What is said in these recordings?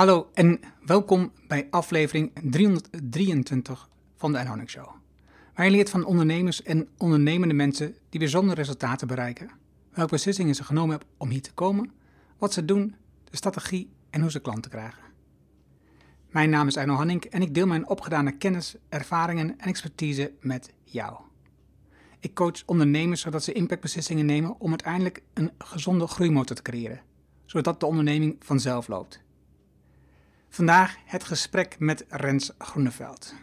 Hallo en welkom bij aflevering 323 van de Anonic Show. Waar je leert van ondernemers en ondernemende mensen die bijzondere resultaten bereiken. Welke beslissingen ze genomen hebben om hier te komen, wat ze doen, de strategie en hoe ze klanten krijgen. Mijn naam is Arno Hanning en ik deel mijn opgedane kennis, ervaringen en expertise met jou. Ik coach ondernemers zodat ze impactbeslissingen nemen om uiteindelijk een gezonde groeimotor te creëren, zodat de onderneming vanzelf loopt. Vandaag het gesprek met Rens Groeneveld.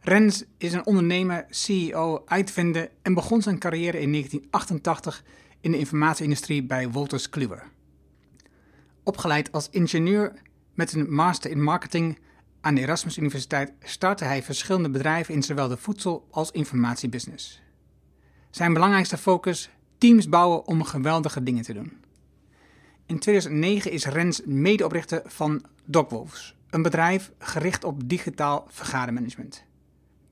Rens is een ondernemer, CEO, uitvinder en begon zijn carrière in 1988 in de informatieindustrie bij Wolters Kluwer. Opgeleid als ingenieur met een master in marketing aan de Erasmus Universiteit startte hij verschillende bedrijven in zowel de voedsel- als informatiebusiness. Zijn belangrijkste focus: teams bouwen om geweldige dingen te doen. In 2009 is Rens medeoprichter van DocWolves, een bedrijf gericht op digitaal vergadermanagement.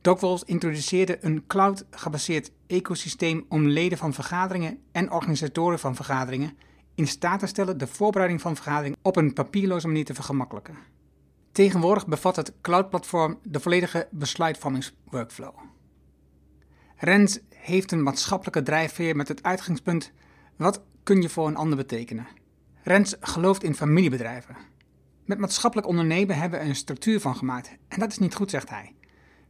DocWolves introduceerde een cloud-gebaseerd ecosysteem om leden van vergaderingen en organisatoren van vergaderingen in staat te stellen de voorbereiding van vergaderingen op een papierloze manier te vergemakkelijken. Tegenwoordig bevat het cloud-platform de volledige besluitvormingsworkflow. Rens heeft een maatschappelijke drijfveer met het uitgangspunt: wat kun je voor een ander betekenen? Rens gelooft in familiebedrijven. Met maatschappelijk ondernemen hebben we een structuur van gemaakt en dat is niet goed, zegt hij.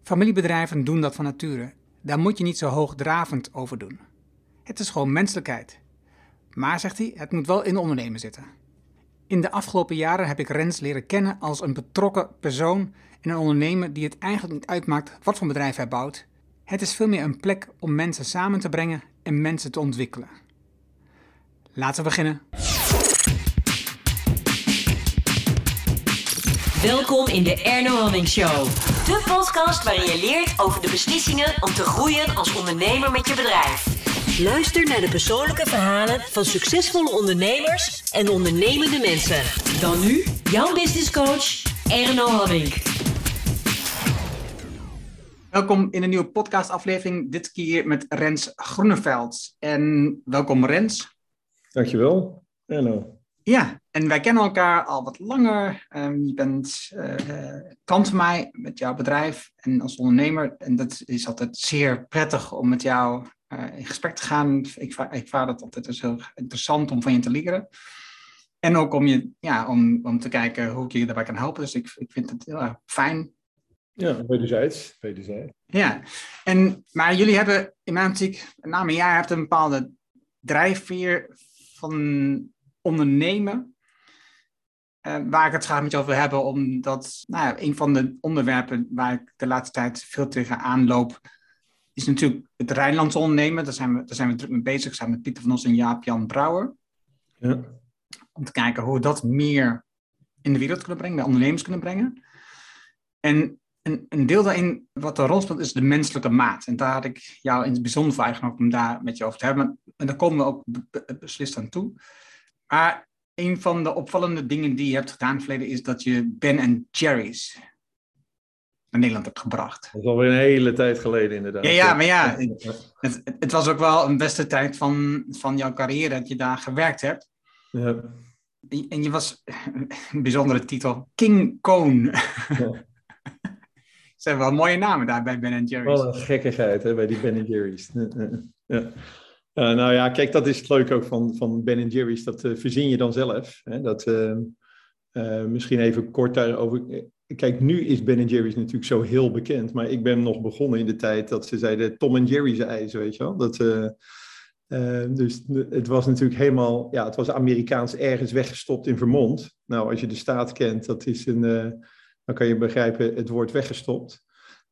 Familiebedrijven doen dat van nature. Daar moet je niet zo hoogdravend over doen. Het is gewoon menselijkheid. Maar, zegt hij, het moet wel in de ondernemen zitten. In de afgelopen jaren heb ik Rens leren kennen als een betrokken persoon en een ondernemer die het eigenlijk niet uitmaakt wat voor bedrijf hij bouwt. Het is veel meer een plek om mensen samen te brengen en mensen te ontwikkelen. Laten we beginnen. Welkom in de Erno Hamming Show. De podcast waarin je leert over de beslissingen om te groeien als ondernemer met je bedrijf. Luister naar de persoonlijke verhalen van succesvolle ondernemers en ondernemende mensen. Dan nu, jouw business coach, Erno Hamming. Welkom in een nieuwe podcastaflevering, dit keer met Rens Groeneveld. En welkom Rens. Dankjewel, Erno. Ja, en wij kennen elkaar al wat langer. Um, je bent uh, klant van mij met jouw bedrijf en als ondernemer. En dat is altijd zeer prettig om met jou uh, in gesprek te gaan. Ik, ik vaar dat altijd dus heel interessant om van je te leren. En ook om, je, ja, om, om te kijken hoe ik je daarbij kan helpen. Dus ik, ik vind het heel erg fijn. Ja, wederzijds. wederzijds. Ja, en, maar jullie hebben in mijn optiek, met name jij hebt een bepaalde drijfveer van ondernemen. Uh, waar ik het graag met je over wil hebben, omdat nou ja, een van de onderwerpen waar ik de laatste tijd veel tegen aanloop, is natuurlijk het Rijnlandse ondernemen. Daar zijn we, daar zijn we druk mee bezig, samen met Pieter van Os en Jaap-Jan Brouwer. Ja. Om te kijken hoe we dat meer in de wereld kunnen brengen, bij ondernemers kunnen brengen. En een, een deel daarin, wat de rol speelt, is de menselijke maat. En daar had ik jou in het bijzonder voor eigenlijk om daar met je over te hebben. En daar komen we ook beslist aan toe. Maar een van de opvallende dingen die je hebt gedaan in het verleden is dat je Ben Jerry's naar Nederland hebt gebracht. Dat is alweer een hele tijd geleden inderdaad. Ja, ja maar ja, het, het, was ook wel een beste tijd van, van jouw carrière dat je daar gewerkt hebt. Ja. En je was, een bijzondere titel, King Cone. Ja. zijn wel mooie namen daar bij Ben Jerry's. Wel een gekkigheid hè, bij die Ben Jerry's. Ja. Uh, nou ja, kijk, dat is het leuke ook van, van Ben Jerry's. Dat uh, verzin je dan zelf. Hè? Dat, uh, misschien even kort daarover. Kijk, nu is Ben Jerry's natuurlijk zo heel bekend. Maar ik ben nog begonnen in de tijd dat ze zeiden Tom en Jerry's ijs, weet je wel. Dat, dus het was natuurlijk helemaal... Ja, het was Amerikaans ergens weggestopt in Vermont. Nou, als je de staat kent, dat is een... dan kan je begrijpen, het wordt weggestopt.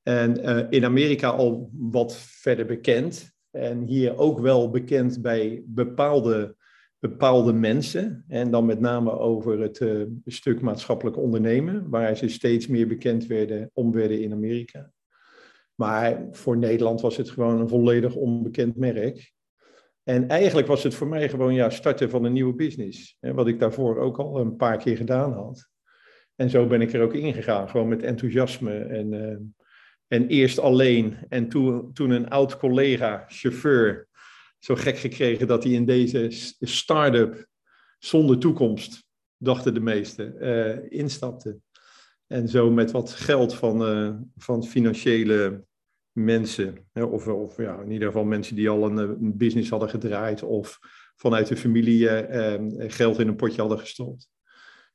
En in Amerika al wat verder bekend. En hier ook wel bekend bij bepaalde, bepaalde mensen. En dan met name over het uh, stuk maatschappelijk ondernemen, waar ze steeds meer bekend werden, om werden in Amerika. Maar voor Nederland was het gewoon een volledig onbekend merk. En eigenlijk was het voor mij gewoon ja, starten van een nieuwe business. Hè, wat ik daarvoor ook al een paar keer gedaan had. En zo ben ik er ook ingegaan, gewoon met enthousiasme en... Uh, en eerst alleen en toen, toen een oud collega, chauffeur, zo gek gekregen dat hij in deze start-up zonder toekomst dachten de meesten, instapten. En zo met wat geld van, van financiële mensen, hè, of, of ja, in ieder geval mensen die al een, business hadden gedraaid of vanuit de familie geld in een potje hadden gestopt,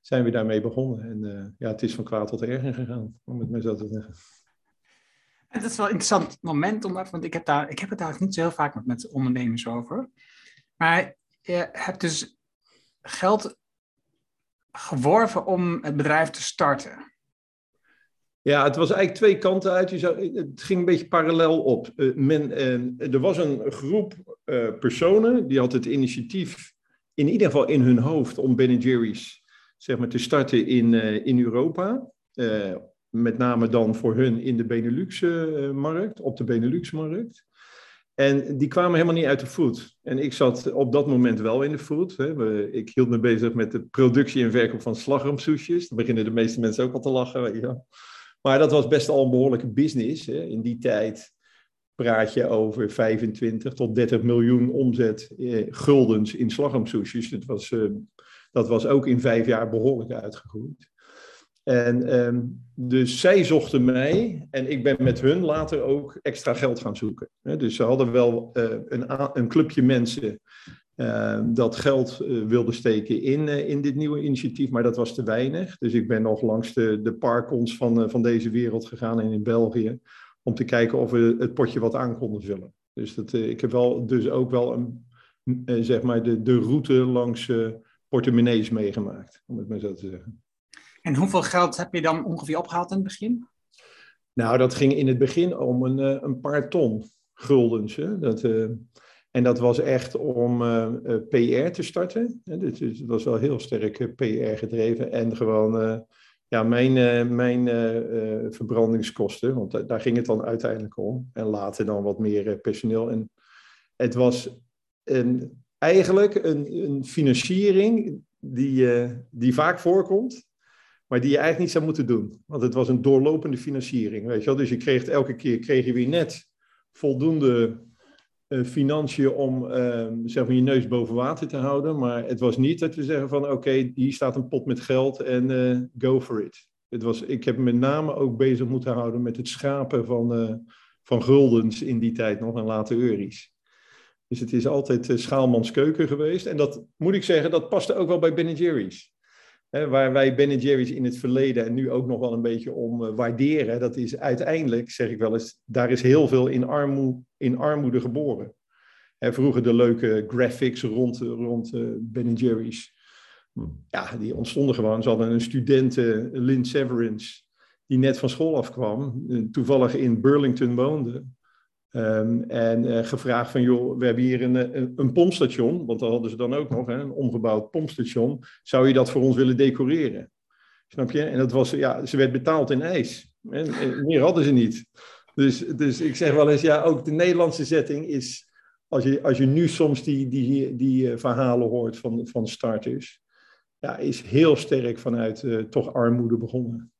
zijn we daarmee begonnen. En ja, het is van kwaad tot erger gegaan, om het maar zo te zeggen. Het is wel een interessant moment, omdat, want ik heb, daar, ik heb het eigenlijk niet zo heel vaak met, met ondernemers over. Maar je hebt dus geld geworven om het bedrijf te starten. Ja, het was eigenlijk twee kanten uit. Het ging een beetje parallel op. Uh, men, uh, er was een groep uh, personen die had het initiatief, in ieder geval in hun hoofd, om Ben Jerry's zeg maar, te starten in, in Europa met name dan voor hun in de Benelux-markt, op de Benelux-markt. En die kwamen helemaal niet uit de food. En ik zat op dat moment wel in de food. Hè. Ik hield me bezig met de productie en verkoop van slagroomsoesjes. Dan beginnen de meeste mensen ook al te lachen. Maar dat was best al een behoorlijke business. Hè. In die tijd praat je over 25 tot 30 miljoen omzet eh, guldens in slagroomsoesjes. Dat was, eh, dat was ook in vijf jaar behoorlijk uitgegroeid. En um, dus zij zochten mij en ik ben met hun later ook extra geld gaan zoeken. Dus ze hadden wel uh, een, een, clubje mensen uh, dat geld uh, wilde steken in, eh, in dit nieuwe initiatief, maar dat was te weinig. Dus ik ben nog langs de, de parkons van, van deze wereld gegaan en in België om te kijken of we het potje wat aan konden vullen. Dus dat, ik heb wel, dus ook wel een, zeg maar de, de route langs portemonnees meegemaakt, om het maar zo te zeggen. En hoeveel geld heb je dan ongeveer opgehaald in het begin? Nou, dat ging in het begin om een, eh, een paar ton guldens. Hè? Dat, uh, en dat was echt om uh, PR te starten. Dus het was wel heel sterk PR gedreven. En gewoon ja, mijn, mijn verbrandingskosten, want daar ging het dan uiteindelijk om. En later dan wat meer personeel. En het was een, eigenlijk een, een financiering die, die vaak voorkomt maar die je eigenlijk niet zou moeten doen. Want het was een doorlopende financiering, weet je wel. Dus je kreeg elke keer kreeg je weer net voldoende uh, financiën om uh, zeg maar je neus boven water te houden. Maar het was niet dat we zeggen van oké, hier staat een pot met geld en uh, go for it. Het was, ik heb met name ook bezig moeten houden met het schapen van, uh, van guldens in die tijd nog en later euro's. Dus het is altijd schaalmans keuken geweest. En dat moet ik zeggen, dat paste ook wel bij Ben Jerry's waar wij Ben Jerry's in het verleden en nu ook nog wel een beetje om uh, waarderen, dat is uiteindelijk, zeg ik wel eens, daar is heel veel in, armoe, in armoede geboren. Hè, vroeger de leuke graphics rond, rond uh, Ben Jerry's. Ja, die ontstonden gewoon. Ze hadden een student, uh, Lynn Severance, die net van school afkwam, toevallig in Burlington woonde. Um, en uh, gevraagd van, joh, we hebben hier een, een, een, pompstation, want dat hadden ze dan ook nog, hè, een omgebouwd pompstation. Zou je dat voor ons willen decoreren? Snap je? En dat was, ja, ze werd betaald in ijs. En meer hadden ze niet. Dus, dus ik zeg wel eens, ja, ook de Nederlandse setting is, als je, als je nu soms die, die, die verhalen hoort van, van starters, ja, is heel sterk vanuit toch armoede begonnen.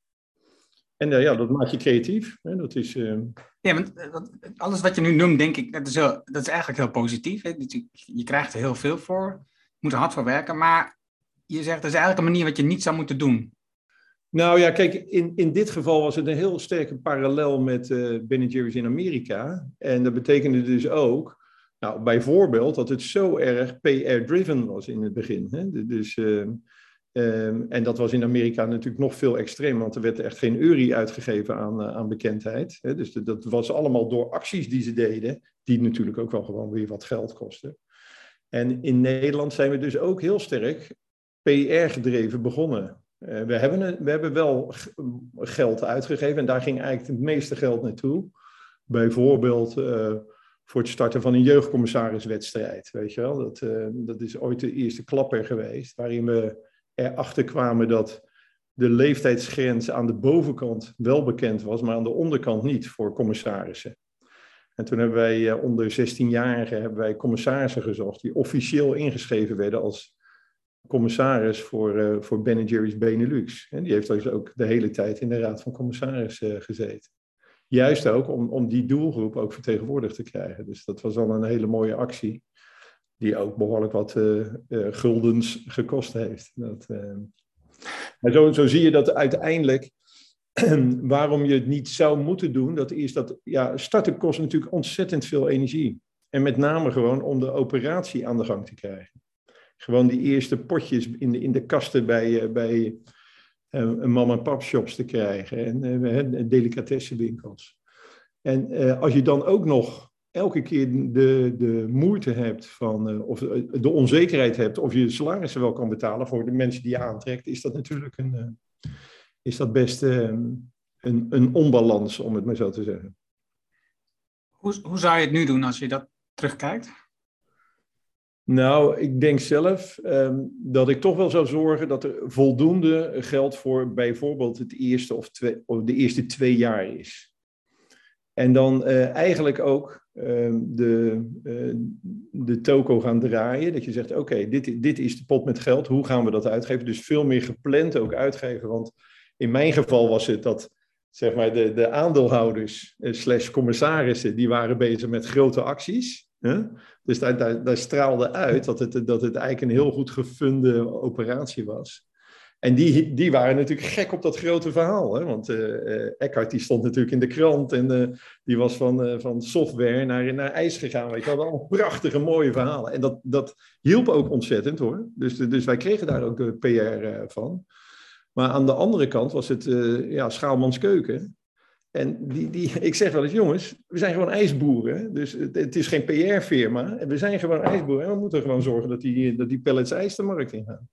En uh, ja, dat maakt je creatief. Hè? Dat is, uh... Ja, want eh, alles wat je nu noemt, denk ik, dat is, heel, dat is eigenlijk heel positief. Hè? Je, je krijgt er heel veel voor, je moet er hard voor werken, maar je zegt, dat is eigenlijk een manier wat je niet zou moeten doen. Nou ja, kijk, in, in dit geval was het een heel sterke parallel met uh, Ben Jerry's in Amerika. En dat betekende dus ook, nou, bijvoorbeeld, dat het zo erg PR-driven was in het begin. Hè? Dus... Uh, Um, en dat was in Amerika natuurlijk nog veel extremer, want er werd echt geen euro uitgegeven aan, uh, aan bekendheid. Hè? Dus dat was allemaal door acties die ze deden, die natuurlijk ook wel gewoon weer wat geld kosten. En in Nederland zijn we dus ook heel sterk PR-gedreven begonnen. Uh, we, hebben we hebben wel geld uitgegeven en daar ging eigenlijk het meeste geld naartoe. Bijvoorbeeld uh, voor het starten van een jeugdcommissariswedstrijd. Weet je wel? Dat, dat is ooit de eerste klapper geweest, waarin we erachter kwamen dat de leeftijdsgrens aan de bovenkant wel bekend was, maar aan de onderkant niet voor commissarissen. En toen hebben wij uh, onder 16-jarigen hebben wij commissarissen gezocht die officieel ingeschreven werden als commissaris voor, uh, voor Ben Jerry's Benelux. En die heeft dus ook de hele tijd in de raad van commissarissen uh, gezeten. Juist ook om, om die doelgroep ook vertegenwoordigd te krijgen. Dus dat was dan een hele mooie actie. Die ook behoorlijk wat guldens gekost heeft. Dat, maar zo, zo zie je dat uiteindelijk waarom je het niet zou moeten doen, dat is dat ja, starten kost natuurlijk ontzettend veel energie. En met name gewoon om de operatie aan de gang te krijgen. Gewoon die eerste potjes in de, in de kasten bij, eh, bij mama en pap shops te krijgen en uh, delicatessenwinkels. En als je dan ook nog elke keer de, de moeite hebt van, of de onzekerheid hebt of je salarissen wel kan betalen voor de mensen die je aantrekt, is dat natuurlijk een, is dat best ehm, een, een onbalans, om het maar zo te zeggen. Hoe, hoe zou je het nu doen als je dat terugkijkt? Nou, ik denk zelf um, dat ik toch wel zou zorgen dat er voldoende geld voor bijvoorbeeld het eerste of, twee, of de eerste twee jaar is. En dan uh, eigenlijk ook uh, de, uh, de toko gaan draaien. Dat je zegt, oké, dit, dit is de pot met geld, hoe gaan we dat uitgeven? Dus veel meer gepland ook uitgeven. Want in mijn geval was het dat zeg maar, de, de aandeelhouders uh, slash commissarissen, die waren bezig met grote acties. Hè? Dus daar, daar, daar, straalde uit dat het, dat het eigenlijk een heel goed gefunde operatie was. En die, die waren natuurlijk gek op dat grote verhaal. Hè? Want uh, Eckhart die stond natuurlijk in de krant en uh, die was van, van software naar, naar ijs gegaan. Weet je, hadden allemaal prachtige, mooie verhalen. En dat, dat hielp ook ontzettend hoor. Dus, dus wij kregen daar ook de PR van. Maar aan de andere kant was het ja, schaalmans keuken. En die, die, ik zeg wel eens, jongens, we zijn gewoon ijsboeren. Dus het, is geen PR-firma. We zijn gewoon ijsboeren. En we moeten gewoon zorgen dat die, dat die pellets ijs de markt ingaan.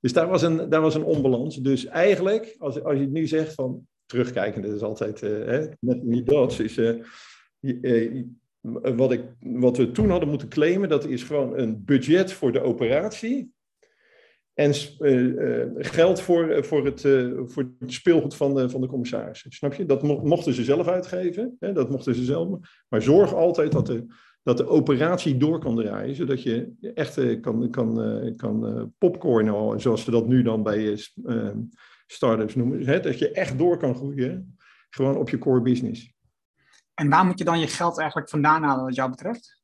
Dus daar was een, daar was een onbalans. Dus eigenlijk, als, als je het nu zegt van terugkijken, dat is altijd hè, met die dots, is uh, wat, ik, wat we toen hadden moeten claimen, dat is gewoon een budget voor de operatie en uh, geld voor, eh, voor, het, voor het speelgoed van de, van de commissarissen. Snap je? Dat mochten ze zelf uitgeven. Hè? Dat mochten ze zelf. Maar zorg altijd dat de, dat de operatie door kan draaien. Zodat je echt kan, kan, kan popcornen, zoals we dat nu dan bij start-ups noemen. Hè? Dat je echt door kan groeien. Gewoon op je core business. En waar moet je dan je geld eigenlijk vandaan halen wat jou betreft?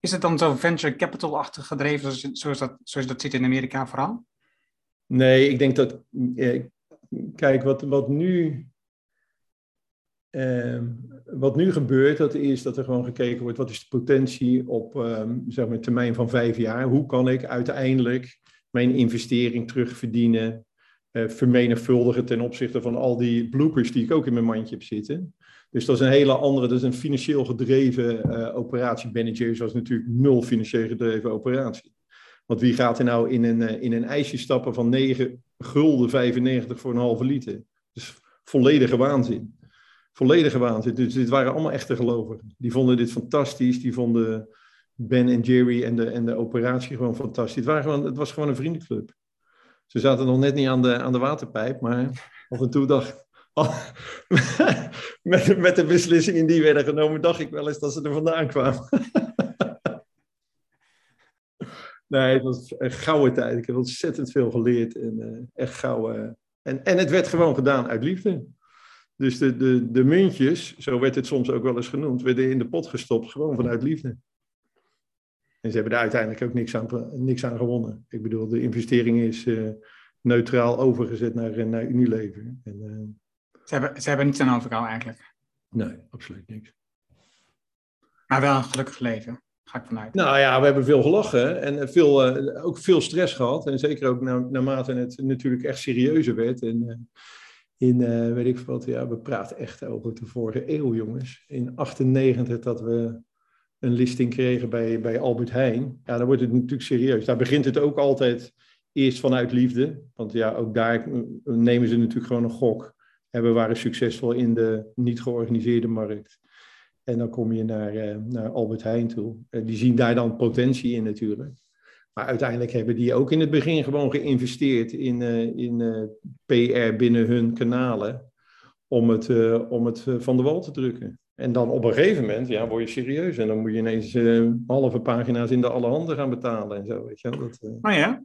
Is het dan zo venture capital-achtig gedreven zoals, dat, zoals dat zit in Amerika vooral? Nee, ik denk dat. Eh, kijk, wat, wat nu. Eh, wat nu gebeurt, dat is dat er gewoon gekeken wordt wat is de potentie op uh, zeg maar, termijn van vijf jaar. Hoe kan ik uiteindelijk mijn investering terugverdienen, uh, vermenigvuldigen ten opzichte van al die bloopers die ik ook in mijn mandje heb zitten. Dus dat is een hele andere, dat is een financieel gedreven uh, operatie. Jerry's was natuurlijk nul financieel gedreven operatie. Want wie gaat er nou in een, uh, in een ijsje stappen van 9 gulden 95 voor een halve liter? Dus volledige waanzin. Volledige waanzin. Dus dit waren allemaal echte gelovigen. Die vonden dit fantastisch. Die vonden Ben en Jerry en de, en de operatie gewoon fantastisch. Het, gewoon, het was gewoon een vriendenclub. Ze zaten nog net niet aan de, aan de waterpijp, maar af en toe dacht met, met de beslissingen die werden genomen, dacht ik wel eens dat ze er vandaan kwamen. nee, het was een gouden tijd. Ik heb ontzettend veel geleerd. En, uh, echt gouden. En, en het werd gewoon gedaan uit liefde. Dus de, de, de muntjes, zo werd het soms ook wel eens genoemd, werden in de pot gestopt, gewoon vanuit liefde. En ze hebben daar uiteindelijk ook niks aan, niks aan gewonnen. Ik bedoel, de investering is uh, neutraal overgezet naar, naar Unilever. En, uh, ze hebben, ze hebben niets aan overgehouden eigenlijk. Nee, absoluut niks. Maar wel een gelukkig leven, ga ik vanuit. Nou ja, we hebben veel gelachen en veel, uh, ook veel stress gehad. En zeker ook na, naarmate het natuurlijk echt serieuzer werd. En, in, uh, weet ik wat, ja, we praten echt over de vorige eeuw, jongens. In 98 dat we een listing kregen bij, bij Albert Heijn. Ja, dan wordt het natuurlijk serieus. Daar begint het ook altijd eerst vanuit liefde. Want ja, ook daar nemen ze natuurlijk gewoon een gok. En we waren succesvol in de niet georganiseerde markt. En dan kom je naar, uh, naar Albert Heijn toe. Die zien daar dan potentie in natuurlijk. Maar uiteindelijk hebben die ook in het begin gewoon geïnvesteerd in, uh, in PR binnen hun kanalen. Om het, om het van de wal te drukken. En dan op een gegeven moment ja, word je serieus. En dan moet je ineens halve pagina's in de alle handen gaan betalen en zo. Weet je Dat, oh ja?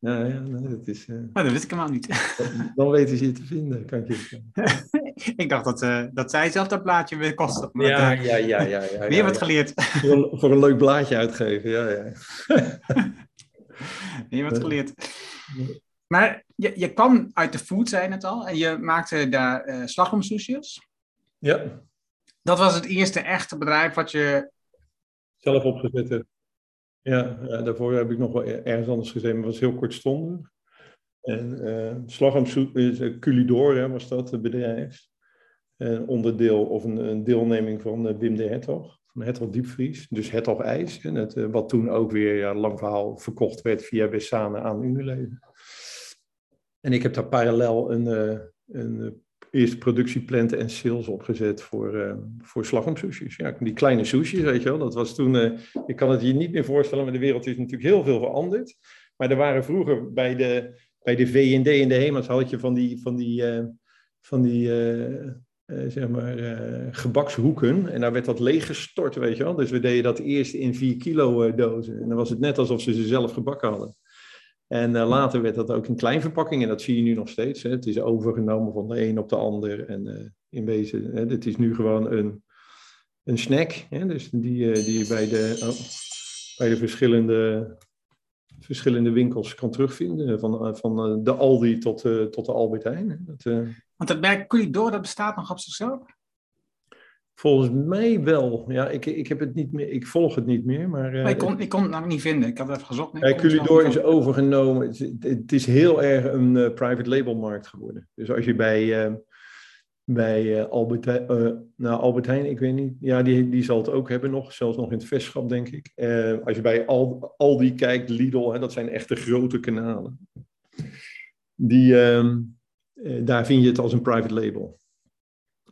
Ja, ja dat is... Uh... dat wist ik helemaal niet. Dan weten ze je te vinden, kan ik je ik dacht dat, uh, dat zij zelf dat blaadje weer kostte. Ja, ja, ja, ja, ja. Weer wat geleerd. Voor een, voor een leuk blaadje uitgeven, ja, ja. Weer wat geleerd. Maar je, je kwam uit de food, zei het al, en je maakte daar uh, slagroomsoesjes. Ja. Dat was het eerste echte bedrijf wat je... Zelf opgezet Ja, ja, daarvoor heb ik nog wel ergens anders gezeten, maar was heel kortstondig. En uh, slagroomsoep is uh, Culidor, hè, was dat, het bedrijf. Een onderdeel of een, een deelneming van Wim de Hertog, van Hertog Diepvries. Dus Hertog IJs, en het, wat toen ook weer, ja, lang verhaal, verkocht werd via Wessane aan Unilever. En ik heb daar parallel een, een eerste productieplanten en sales opgezet voor, uh, voor slagroomsushis. Ja, die kleine sushis, weet je wel. Dat was toen, ik kan het je niet meer voorstellen, maar de wereld is natuurlijk heel veel veranderd. Maar er waren vroeger bij de, bij de V&D en de HEMA's had je van die, van die, van die zeg maar, gebakshoeken. En daar werd dat leeggestort, weet je wel. Dus we deden dat eerst in 4 kilo dozen. En dan was het net alsof ze ze zelf gebakken hadden. En uh, later werd dat ook in kleinverpakking en dat zie je nu nog steeds. Hè. Het is overgenomen van de een op de ander. En uh, in wezen, hè, het is nu gewoon een, een snack. Hè, dus die, uh, die je bij de, oh, bij de verschillende, verschillende winkels kan terugvinden. Van, van de Aldi tot, tot de Albert Heijn. Dat, Want het merk Culidor, dat bestaat nog op zichzelf? Volgens mij wel. Ja, ik, ik, heb het niet meer, ik volg het niet meer. Maar, uh, ik, kon, ik kon het nou niet vinden. Ik had het even gezocht. Nee, is overgenomen. Het, het, is heel erg een uh, private label markt geworden. Dus als je bij, bij Albert, nou, Albert Heijn, ik weet niet. Ja, die, die zal het ook hebben nog. Zelfs nog in het vestschap, denk ik. als je bij Aldi kijkt, Lidl, hè, dat zijn echt de grote kanalen. Die, ehm, daar vind je het als een private label.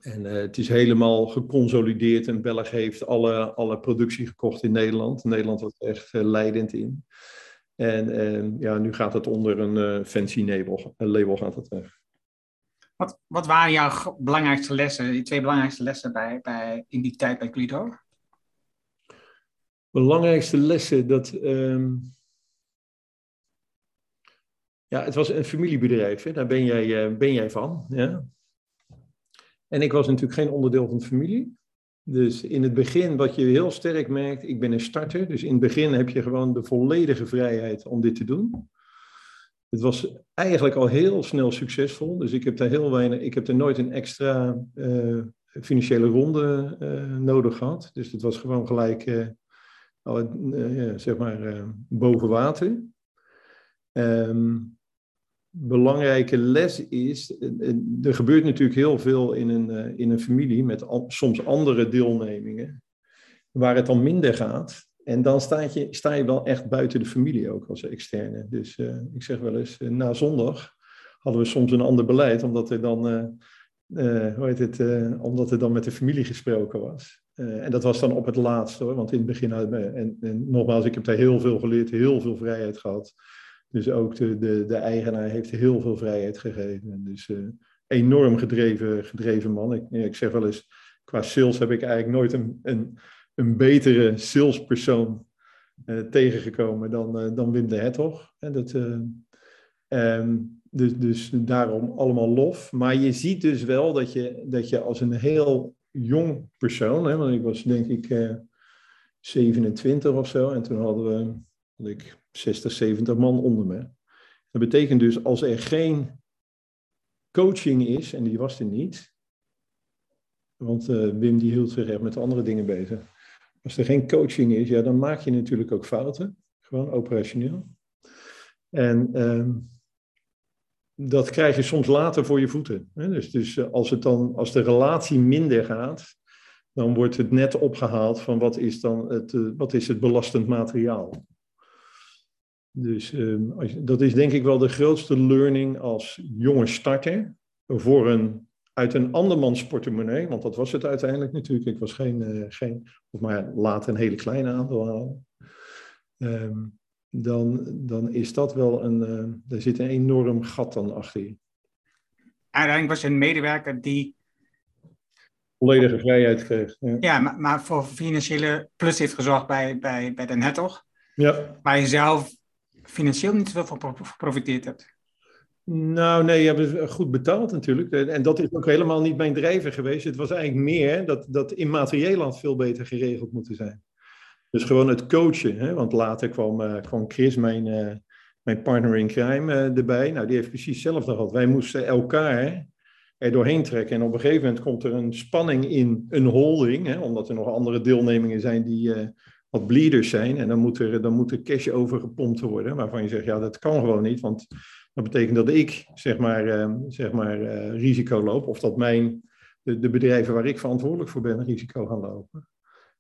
En het is helemaal geconsolideerd en Belg heeft alle, alle productie gekocht in Nederland. Nederland was echt leidend in. En uh, ja, nu gaat het onder een fancy label, label gaat het. Wat, wat waren jouw belangrijkste lessen, die twee belangrijkste lessen bij, bij, in die tijd bij Clito? Belangrijkste lessen, dat... Um, ja, het was een familiebedrijf, hè? daar ben jij, ben jij van. En ik was natuurlijk geen onderdeel van de familie. Dus in het begin, wat je heel sterk merkt, ik ben een starter. Dus in het begin heb je gewoon de volledige vrijheid om dit te doen. Het was eigenlijk al heel snel succesvol. Dus ik heb daar heel weinig, ik heb er nooit een extra uh, financiële ronde uh, nodig gehad. Dus het was gewoon gelijk, uh, zeg maar, boven water. Um, belangrijke les is, eh, eh, er gebeurt natuurlijk heel veel in een, eh, in een familie met soms andere deelnemingen, waar het dan minder gaat. En dan sta je, sta je wel echt buiten de familie ook als externe. Dus ik zeg wel eens, na zondag hadden we soms een ander beleid, omdat er dan, hoe heet het, omdat er dan met de familie gesproken was. en dat was dan op het laatste hoor, want in het begin, en, en nogmaals, ik heb daar heel veel geleerd, heel veel vrijheid gehad. Dus ook de, de, de eigenaar heeft heel veel vrijheid gegeven. Dus enorm gedreven, gedreven man. Ik, ik zeg wel eens, qua sales heb ik eigenlijk nooit een, een, een betere salespersoon uh, tegengekomen dan, uh, dan Wim de Hertog. En dat, um, dus, dus daarom allemaal lof. Maar je ziet dus wel dat je, dat je als een heel jong persoon, hè, want ik was denk ik 27 of zo, en toen hadden we, ik 60, 70 man onder me. Dat betekent dus als er geen coaching is, en die was er niet, want uh, Wim die hield zich echt met andere dingen bezig. Als er geen coaching is, ja, dan maak je natuurlijk ook fouten, gewoon operationeel. En uh, dat krijg je soms later voor je voeten. Hè? Dus, dus eh, als, het dan, als de relatie minder gaat, dan wordt het net opgehaald van wat is dan het, uh, wat is het belastend materiaal. Dus um, dat is denk ik wel de grootste learning als jonge starter voor een, uit een andermans portemonnee, want dat was het uiteindelijk natuurlijk. Ik was geen, uh, geen of maar later een hele kleine aandeelhouder. Um, dan, dan is dat wel een, uh, er zit een enorm gat dan achter je. Uiteindelijk was je een medewerker die volledige vrijheid kreeg. Ja, ja maar, maar, voor financiële plus heeft gezorgd bij, bij, bij Den Hertog. Ja. Maar je zelf financieel niet zoveel van geprofiteerd hebt? Nou, nee, je hebt het goed betaald natuurlijk. En dat is ook helemaal niet mijn drijver geweest. Het was eigenlijk meer dat, dat immaterieel land veel beter geregeld moeten zijn. Dus gewoon het coachen. Hè? Want later kwam, uh, kwam Chris, mijn, uh, mijn partner in crime, erbij. Nou, die heeft precies hetzelfde gehad. Wij moesten elkaar er doorheen trekken. En op een gegeven moment komt er een spanning in een holding. Hè? Omdat er nog andere deelnemingen zijn die wat bleeders zijn. En dan moet er, dan moet er cash overgepompt worden. Waarvan je zegt, ja, dat kan gewoon niet. Want dat betekent dat ik, zeg maar, zeg maar risico loop. Of dat mijn, de, de bedrijven waar ik verantwoordelijk voor ben, risico gaan lopen.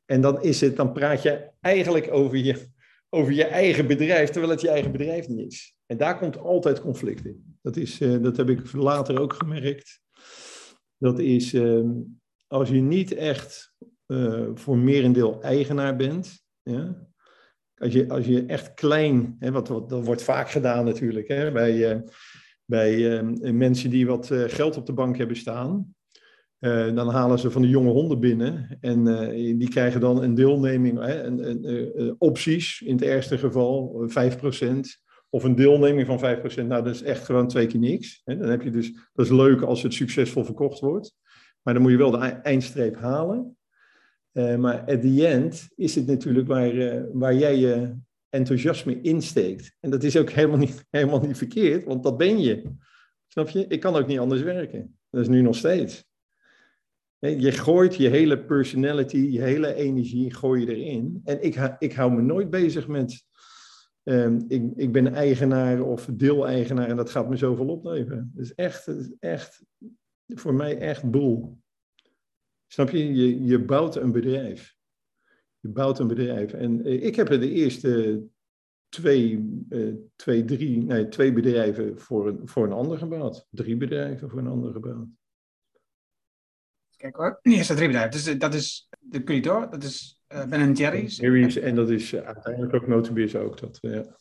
En dan, is het, dan praat je eigenlijk over je, over je eigen bedrijf, terwijl het je eigen bedrijf niet is. En daar komt altijd conflict in. Dat, is, uh, dat heb ik later ook gemerkt. Dat is uh, als je niet echt voor merendeel eigenaar bent. Ja? Als, je, als je echt klein, hè, wat, wat, dat wordt vaak gedaan natuurlijk, hè, bij, bij ehm, mensen die wat geld op de bank hebben staan. Dan halen ze van de jonge honden binnen en die krijgen dan een deelneming, hè, opties in het ergste geval, 5%. Of een deelneming van 5%. Nou, dat is echt gewoon twee keer niks. Hè. Dan heb je dus, dat is leuk als het succesvol verkocht wordt. Maar dan moet je wel de eindstreep halen. Maar at the end is het natuurlijk waar, waar jij je enthousiasme insteekt. En dat is ook helemaal niet, helemaal niet verkeerd, want dat ben je. Snap je? Ik kan ook niet anders werken. Dat is nu nog steeds. Je gooit je hele personality, je hele energie, gooi je erin. En ik, ik hou me nooit bezig met, um, ik, ik ben eigenaar of deeleigenaar en dat gaat me zoveel opleveren. Is echt, dat is echt voor mij echt boel. Snap je? je? Je bouwt een bedrijf. Je bouwt een bedrijf. En eh, ik heb er de eerste twee, uh, twee, drie, nee, twee bedrijven voor een, voor een ander gebouwd. Drie bedrijven voor een ander gebouwd. Kijk hoor, de eerste drie bedrijven. Dus eh, dat is de Curitor, dat is uh, Ben Jerry's. Jerry's en dat is uh, uiteindelijk ook Notenbiers ook. Dat, ja.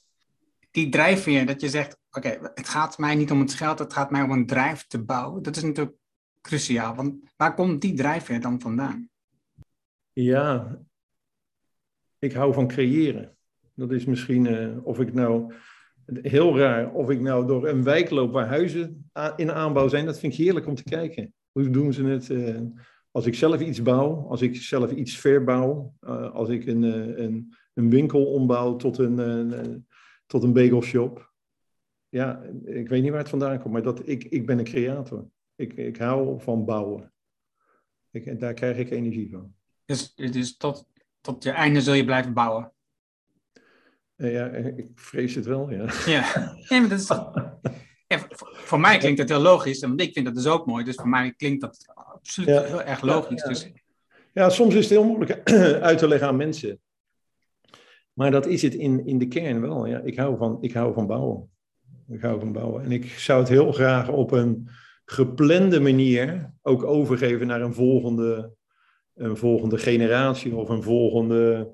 Die drijfveer, dat je zegt, oké, okay, het gaat mij niet om het geld, het gaat mij om een drijf te bouwen. Dat is natuurlijk cruciaal, want waar komt die drijfveer dan vandaan? Ja, ik hou van creëren. Dat is misschien, uh, of ik nou, heel raar, of ik nou door een wijk loop waar huizen in aanbouw zijn, dat vind ik heerlijk om te kijken. Hoe doen ze het? Uh, als ik zelf iets bouw, als ik zelf iets verbouw, uh, als ik een, een, een, winkel ombouw tot een, tot een bagelshop. Ja, ik weet niet waar het vandaan komt, maar dat, ik, ik ben een creator. Ik, ik hou van bouwen. Ik, daar krijg ik energie van. Dus, dus tot, tot je einde zul je blijven bouwen? ja, ik vrees het wel, ja. Ja, maar dat is voor mij klinkt het heel logisch, want ik vind dat dus ook mooi. Dus voor mij klinkt dat absoluut ja. heel erg logisch. Ja, dus... ja, soms is het heel moeilijk uit te leggen aan mensen. Maar dat is het in, in de kern wel. Ja. Ik, hou van, ik hou van bouwen. Ik hou van bouwen. En ik zou het heel graag op een geplande manier ook overgeven naar een volgende, een volgende generatie of een volgende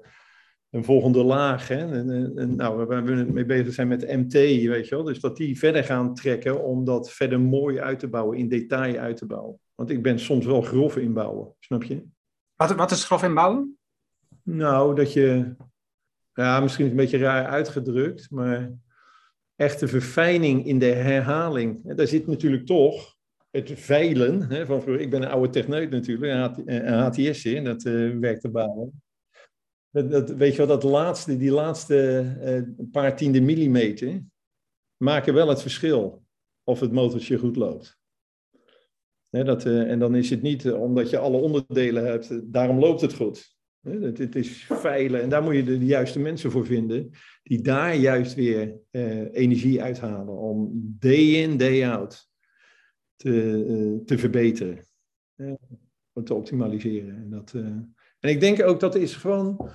een volgende laag. Hè? En, en, nou, waar we mee bezig zijn met MT, weet je wel. Dus dat die verder gaan trekken om dat verder mooi uit te bouwen, in detail uit te bouwen. Want ik ben soms wel grof inbouwen, snap je? Wat, wat is grof inbouwen? Nou, dat je, ja, misschien een beetje raar uitgedrukt, maar echte verfijning in de herhaling. Daar zit natuurlijk toch het veilen. Hè, van vroeger. Ik ben een oude techneut natuurlijk, een HTS, en dat uh, werkt te bouwen. Dat, dat, weet je wel, dat laatste, die laatste uh, paar tiende millimeter maken wel het verschil of het motortje goed loopt. dat, uh, en dan is het niet omdat je alle onderdelen hebt, daarom loopt het goed. Het, het, is veilen en daar moet je de, de, juiste mensen voor vinden, die daar juist weer energie uithalen om day in, day out te, te verbeteren, te optimaliseren. En dat, en ik denk ook dat is gewoon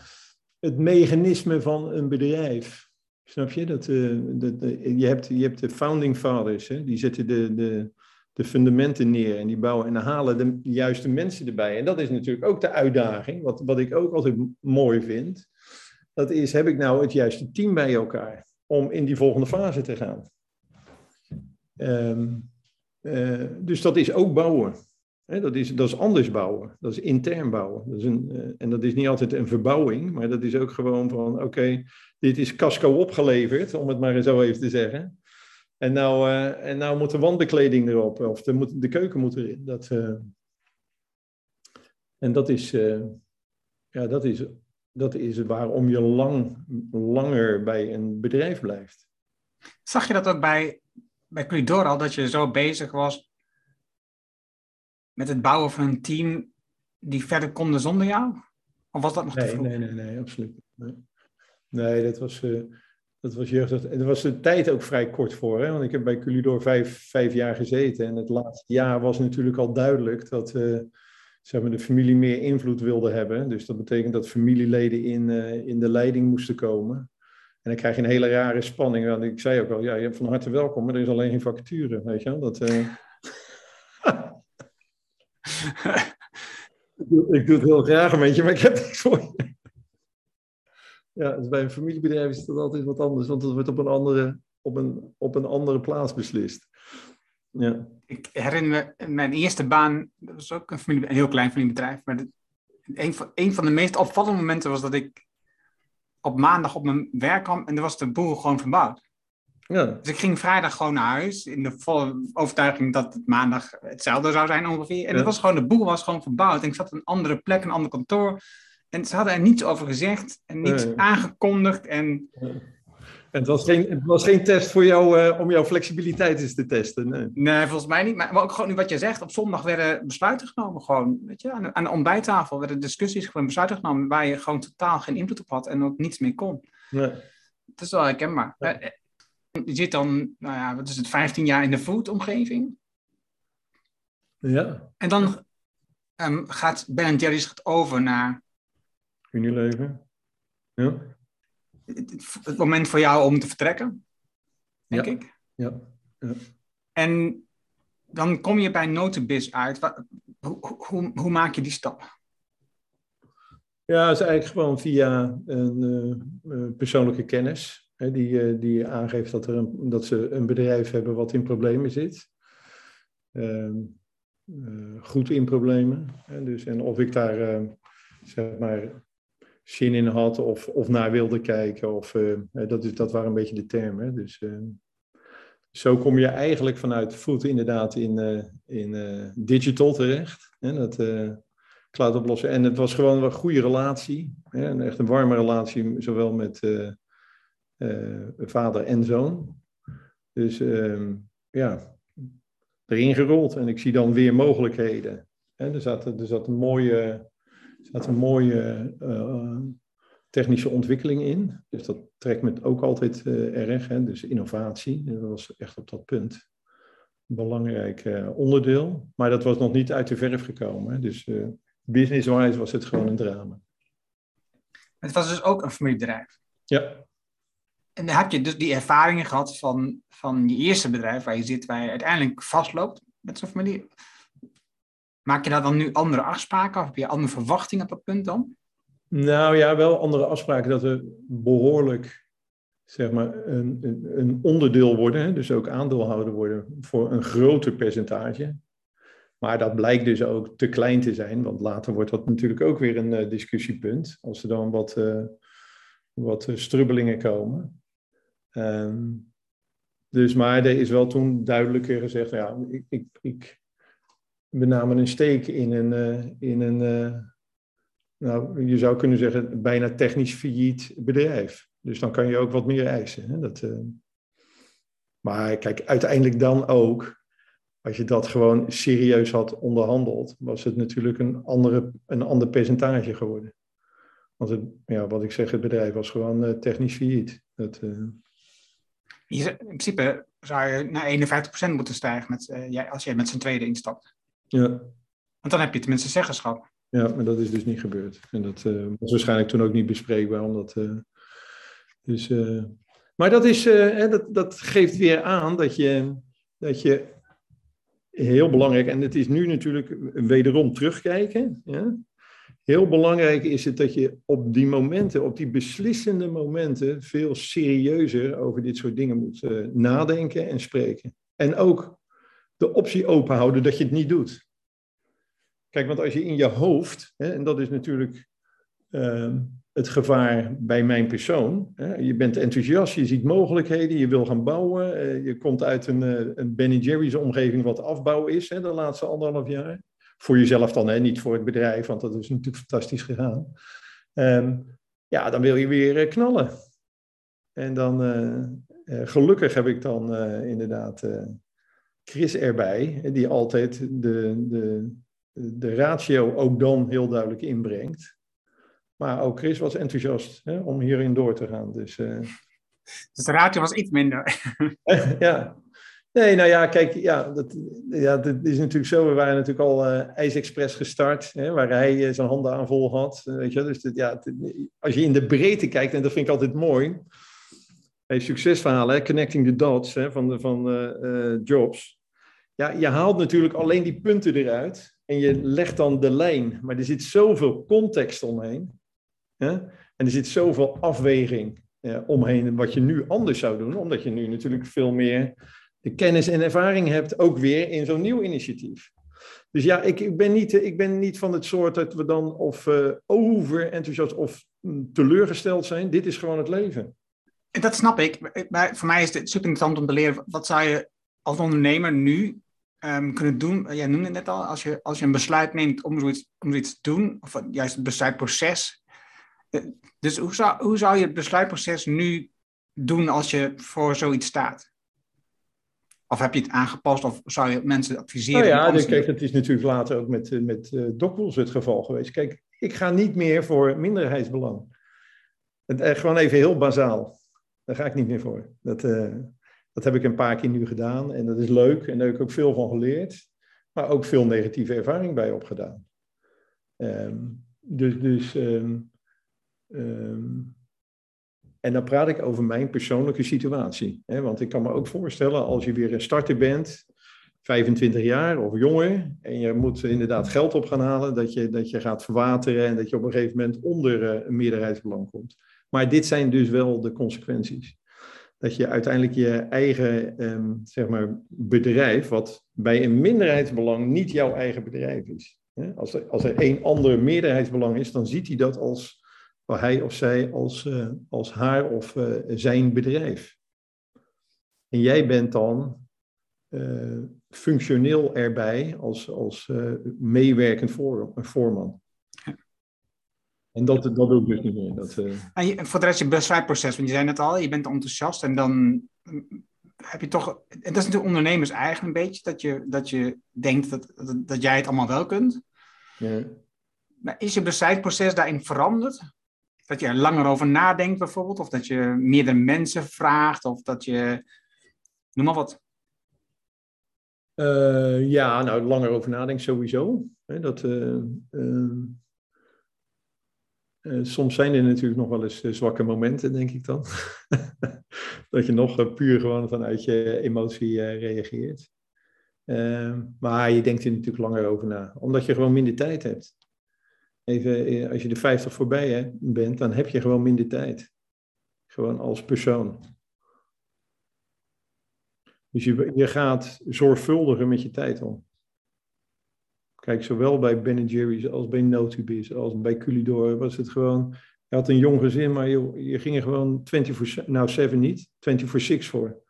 het mechanisme van een bedrijf. Snap je? Dat, uh, dat, je, hebt, je hebt de founding fathers, hè? die zetten de, de, de fundamenten neer en die bouwen en halen de juiste mensen erbij. En dat is natuurlijk ook de uitdaging, wat, wat ik ook altijd mooi vind. Dat is, heb ik nou het juiste team bij elkaar om in die volgende fase te gaan? Um, uh, dus dat is ook bouwen dat, is, dat is anders bouwen. Dat is intern bouwen. Dat is een, uh, en dat is niet altijd een verbouwing, maar dat is ook gewoon van: oké, dit is casco opgeleverd, om het maar zo even te zeggen. En nou, uh, en nou moet de wandbekleding erop, of de, moet, de keuken moet erin. Dat, en dat is, ja, dat, is, dat is waarom je lang, langer bij een bedrijf blijft. Zag je dat ook bij, bij Cluidor al, dat je zo bezig was met het bouwen van een team die verder konden zonder jou? Of was dat nog nee, te vroeg? Nee, nee, nee, absoluut. Nee, nee dat was... Dat was er was de tijd ook vrij kort voor. Hè? Want ik heb bij Culidor vijf, vijf jaar gezeten. En het laatste jaar was natuurlijk al duidelijk dat uh, zeg maar, de familie meer invloed wilde hebben. Dus dat betekent dat familieleden in, uh, in de leiding moesten komen. En dan krijg je een hele rare spanning. Want ik zei ook al, ja, je hebt van harte welkom, maar er is alleen geen vacature. Weet je wel? Dat, uh... ik, doe, het heel graag met je, maar ik heb niks voor je. Ja, dus bij een familiebedrijf is dat altijd wat anders, want het wordt op een andere, op een, op een andere plaats beslist. Ja. Ik herinner me mijn eerste baan, dat was ook een, familie, een heel klein familiebedrijf, maar een, van, een van de meest opvallende momenten was dat ik op maandag op mijn werk kwam en er was de boel gewoon verbouwd. Ja. Dus ik ging vrijdag gewoon naar huis in de volle overtuiging dat het maandag hetzelfde zou zijn ongeveer. En Ja. het was gewoon, de boel was gewoon verbouwd. En ik zat op een andere plek, een ander kantoor. En ze hadden er niets over gezegd en niets Nee. aangekondigd. En En het was geen, het was geen test voor jou eh, om jouw flexibiliteit eens te testen. Nee. nee, volgens mij niet. Maar, ook gewoon nu wat je zegt, op zondag werden besluiten genomen. Gewoon, weet je, aan, de- aan de ontbijttafel werden discussies, gewoon besluiten genomen waar je gewoon totaal geen invloed op had en ook niets meer kon. Nee. Het is wel herkenbaar. Ja. Eh, eh, Je zit dan, nou ja, wat is het, 15 jaar in de food-omgeving. Ja, En dan ehm, gaat Ben Jerry's gaat over naar Unilever. Ja, het, het moment voor jou om te vertrekken, denk Ja. ik. ja. En dan kom je bij Notenbiz uit. Hoe, hoe, hoe maak je die stap? Ja, het is eigenlijk gewoon via een eh, persoonlijke kennis. Hè, die, eh, die aangeeft dat, er een, dat ze een bedrijf hebben wat in problemen zit. Ehm, eh, goed in problemen. Hè, dus, en of ik daar zeg maar zin in had of, of naar wilde kijken. Of, eh, hè, dat, is, dat waren een beetje de termen. Dus, eh, zo kom je eigenlijk vanuit food inderdaad in, eh, in eh, digital terecht. Hè, dat, eh, cloud oplossen. En het was gewoon een goede relatie. Hè? Een echt een warme relatie, zowel met eh, eh, vader en zoon. Dus ehm, ja, erin gerold. En ik zie dan weer mogelijkheden. Hè? Er, zat, er zat een mooie, er zat een mooie eh, technische ontwikkeling in. Dus dat trekt me ook altijd eh, erg. Hè? Dus innovatie, dat was echt op dat punt een belangrijk eh, onderdeel. Maar dat was nog niet uit de verf gekomen. Hè? Dus eh, business-wise was het gewoon een drama. Het was dus ook een familiebedrijf. Ja, En dan heb je dus die ervaringen gehad van, van je eerste bedrijf waar je zit, waar je uiteindelijk vastloopt met zo'n familie. Maak je daar dan nu andere afspraken of heb je andere verwachtingen op dat punt dan? nou ja, wel andere afspraken dat we behoorlijk zeg maar, een, een, onderdeel worden, dus ook aandeelhouder worden voor een groter percentage. Maar dat blijkt dus ook te klein te zijn, want later wordt dat natuurlijk ook weer een eh, discussiepunt. Als er dan wat, eh, wat eh, strubbelingen komen. Ehm, dus, maar er is wel toen duidelijker gezegd, ja, ik, ik, ik benam een steek in een, eh, in een eh, nou, je zou kunnen zeggen, bijna technisch failliet bedrijf. Dus dan kan je ook wat meer eisen. Hè? Dat, eh, Maar kijk, uiteindelijk dan ook, als je dat gewoon serieus had onderhandeld, was het natuurlijk een, andere, een ander percentage geworden. Want het, ja, wat ik zeg, het bedrijf was gewoon technisch failliet. Dat, in principe zou je naar 51% moeten stijgen met, als jij met z'n tweede instapt. Ja, Want dan heb je tenminste zeggenschap. Ja, maar dat is dus niet gebeurd. En dat eh, was waarschijnlijk toen ook niet bespreekbaar. Omdat, eh, dus, eh, maar dat, is, hè, dat, dat geeft weer aan dat je, dat je heel belangrijk, en het is nu natuurlijk wederom terugkijken. Ja? Heel belangrijk is het dat je op die momenten, op die beslissende momenten, veel serieuzer over dit soort dingen moet nadenken en spreken. En ook de optie openhouden dat je het niet doet. Kijk, want als je in je hoofd, hè, en dat is natuurlijk ehm, het gevaar bij mijn persoon. Hè? Je bent enthousiast, je ziet mogelijkheden, je wil gaan bouwen. Eh, je komt uit een, uh, een Ben Jerry's omgeving wat afbouw is hè, de laatste anderhalf jaar. Voor jezelf dan, hè? niet voor het bedrijf, want dat is natuurlijk fantastisch gegaan. Ehm, ja, dan wil je weer knallen. En dan, gelukkig heb ik dan inderdaad Chris erbij, die altijd de, de, de ratio ook dan heel duidelijk inbrengt. Maar ook Chris was enthousiast hè, om hierin door te gaan. Dus, uh... dus de ratio was iets minder. ja. Nee, nou ja, kijk, ja, dat, ja, dat is natuurlijk zo. We waren natuurlijk al uh, IJsexpress gestart, hè, waar hij uh, zijn handen aan vol had. weet je, dus ja, als je in de breedte kijkt, en dat vind ik altijd mooi. Hey, succesverhalen, connecting the dots hè, van, van Jobs. Ja, je haalt natuurlijk alleen die punten eruit en je legt dan de lijn. Maar er zit zoveel context omheen. Hè? En er zit zoveel afweging eh, omheen wat je nu anders zou doen. Omdat je nu natuurlijk veel meer de kennis en ervaring hebt, ook weer in zo'n nieuw initiatief. Dus ja, ik, ik, ben niet, ik ben niet van het soort dat we dan of uh, over enthousiast of mm, teleurgesteld zijn. Dit is gewoon het leven. Dat snap ik. Maar voor mij is het super interessant om te leren. Wat zou je als ondernemer nu um, kunnen doen? Jij noemde het net al, als je, als je een besluit neemt om zoiets, om zoiets te doen, of juist het besluitproces. Eh, dus hoe zou, hoe zou je het besluitproces nu doen als je voor zoiets staat? Of heb je het aangepast of zou je mensen adviseren? Nou ja, kijk, dat is natuurlijk later ook met, eh, met uh, het geval geweest. Kijk, ik ga niet meer voor minderheidsbelang. Het, gewoon even heel bazaal. Daar ga ik niet meer voor. Dat, uh, dat heb ik een paar keer nu gedaan en dat is leuk en daar heb ik ook veel van geleerd, maar ook veel negatieve ervaring bij opgedaan. Um, dus, dus um, um, en dan praat ik over mijn persoonlijke situatie. Hè? Want ik kan me ook voorstellen, als je weer een starter bent, 25 jaar of jonger, en je moet inderdaad geld op gaan halen, dat je, dat je gaat verwateren en dat je op een gegeven moment onder uh, een meerderheidsbelang komt. Maar dit zijn dus wel de consequenties dat je uiteindelijk je eigen um, zeg maar, bedrijf, wat bij een minderheidsbelang niet jouw eigen bedrijf is. Als er, als er één ander meerderheidsbelang is, dan ziet hij dat als hij of zij als, uh, als haar of uh, zijn bedrijf. En jij bent dan uh, functioneel erbij als, als meewerkend voor, voorman. En dat, dat doe ik dus niet meer. Dat, uh... en, je, voor de rest je besluitproces, want je zei net al, je bent enthousiast en dan mm, heb je toch, en dat is natuurlijk ondernemers eigen een beetje, dat je, dat je denkt dat, dat, dat jij het allemaal wel kunt. Ja. Maar is je besluitproces daarin veranderd? Dat je er langer over nadenkt bijvoorbeeld, of dat je meerdere mensen vraagt, of dat je, noem maar wat. Uh, ja, nou, langer over nadenken sowieso. Hè, dat, uh, uh, soms zijn er natuurlijk nog wel eens uh, zwakke momenten, denk ik dan. dat je nog uh, puur gewoon vanuit je emotie reageert. Ehm, maar je denkt er natuurlijk langer over na, omdat je gewoon minder tijd hebt. Even, als je de 50 voorbij bent, dan heb je gewoon minder tijd. Gewoon als persoon. Dus je, je gaat zorgvuldiger met je tijd om. Kijk, zowel bij Ben Jerry's als bij Notibis als bij Culidor was het gewoon... Je had een jong gezin, maar je, je ging er gewoon 24, nou 7 niet, 24-6 voor.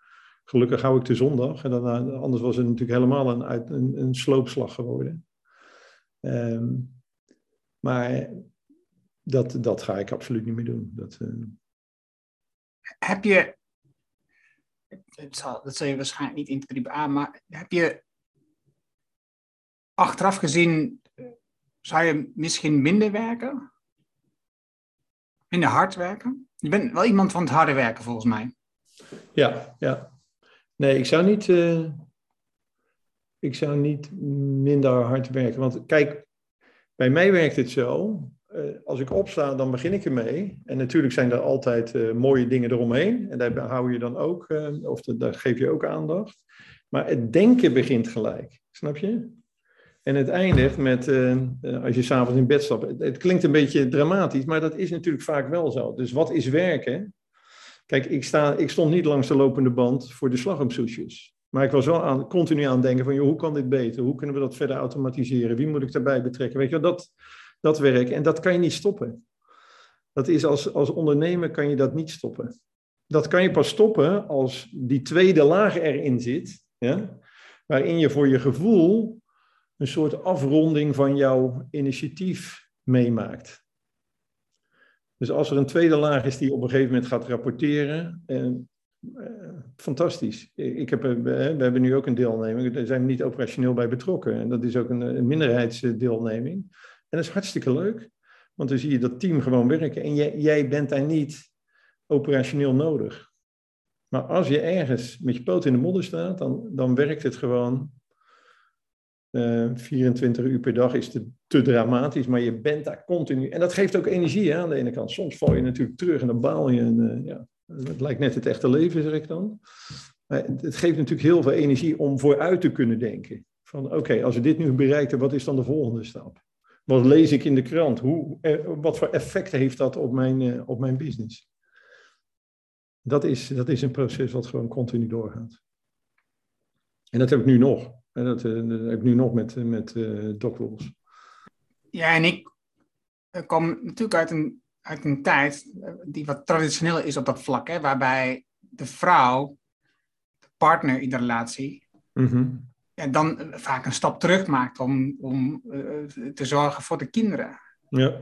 Gelukkig hou ik de zondag. En dan, anders was het natuurlijk helemaal een, een, sloopslag geworden. Um, maar dat, dat ga ik absoluut niet meer doen. Dat, uh... Heb je, dat zal, dat zal je waarschijnlijk niet in 3A, maar heb je achteraf gezien zou je misschien minder werken? Minder hard werken? Je bent wel iemand van het harde werken volgens mij. Ja, ja. Nee, ik zou niet, uh, ik zou niet minder hard werken. Want kijk, bij mij werkt het zo. Uh, als ik opsta, dan begin ik ermee. En natuurlijk zijn er altijd mooie dingen eromheen. En daar hou je dan ook, of daar geef je ook aandacht. Maar het denken begint gelijk. Snap je? En het eindigt met, uh, als je s'avonds in bed stapt. Het, klinkt een beetje dramatisch, maar dat is natuurlijk vaak wel zo. Dus wat is werken? Kijk, ik, sta, ik stond niet langs de lopende band voor de slagroomsoesjes. Maar ik was wel aan, continu aan het denken van, joh, hoe kan dit beter? Hoe kunnen we dat verder automatiseren? Wie moet ik daarbij betrekken? Weet je dat, dat werk. En dat kan je niet stoppen. Dat is als, als ondernemer kan je dat niet stoppen. Dat kan je pas stoppen als die tweede laag erin zit, ja? waarin je voor je gevoel een soort afronding van jouw initiatief meemaakt. Dus als er een tweede laag is die op een gegeven moment gaat rapporteren, en, eh, fantastisch. Ik heb, eh, we hebben nu ook een deelneming, daar zijn we niet operationeel bij betrokken. En dat is ook een, een minderheidsdeelneming. En dat is hartstikke leuk, want dan zie je dat team gewoon werken. En jij, jij bent daar niet operationeel nodig. Maar als je ergens met je poot in de modder staat, dan, dan werkt het gewoon. Uh, eh, 24 uur per dag is te, dramatisch, maar je bent daar continu. En dat geeft ook energie hè, aan de ene kant. Soms val je natuurlijk terug en dan baal je. En, uh, ja, het lijkt net het echte leven, zeg ik dan. Maar het geeft natuurlijk heel veel energie om vooruit te kunnen denken. Van oké, als we dit nu bereiken, wat is dan de volgende stap? Wat lees ik in de krant? Hoe, eh, wat voor effect heeft dat op mijn, op mijn business? Dat is, dat is een proces wat gewoon continu doorgaat. En dat heb ik nu nog. En dat, eh, dat heb ik nu nog met, met uh, Doc Rules. Ja, en ik kom natuurlijk uit een, uit een tijd eh, die wat traditioneel is op dat vlak, hè, waarbij de vrouw, de partner in de relatie, mm dan vaak een stap terug maakt om, om te zorgen voor de kinderen. Ja.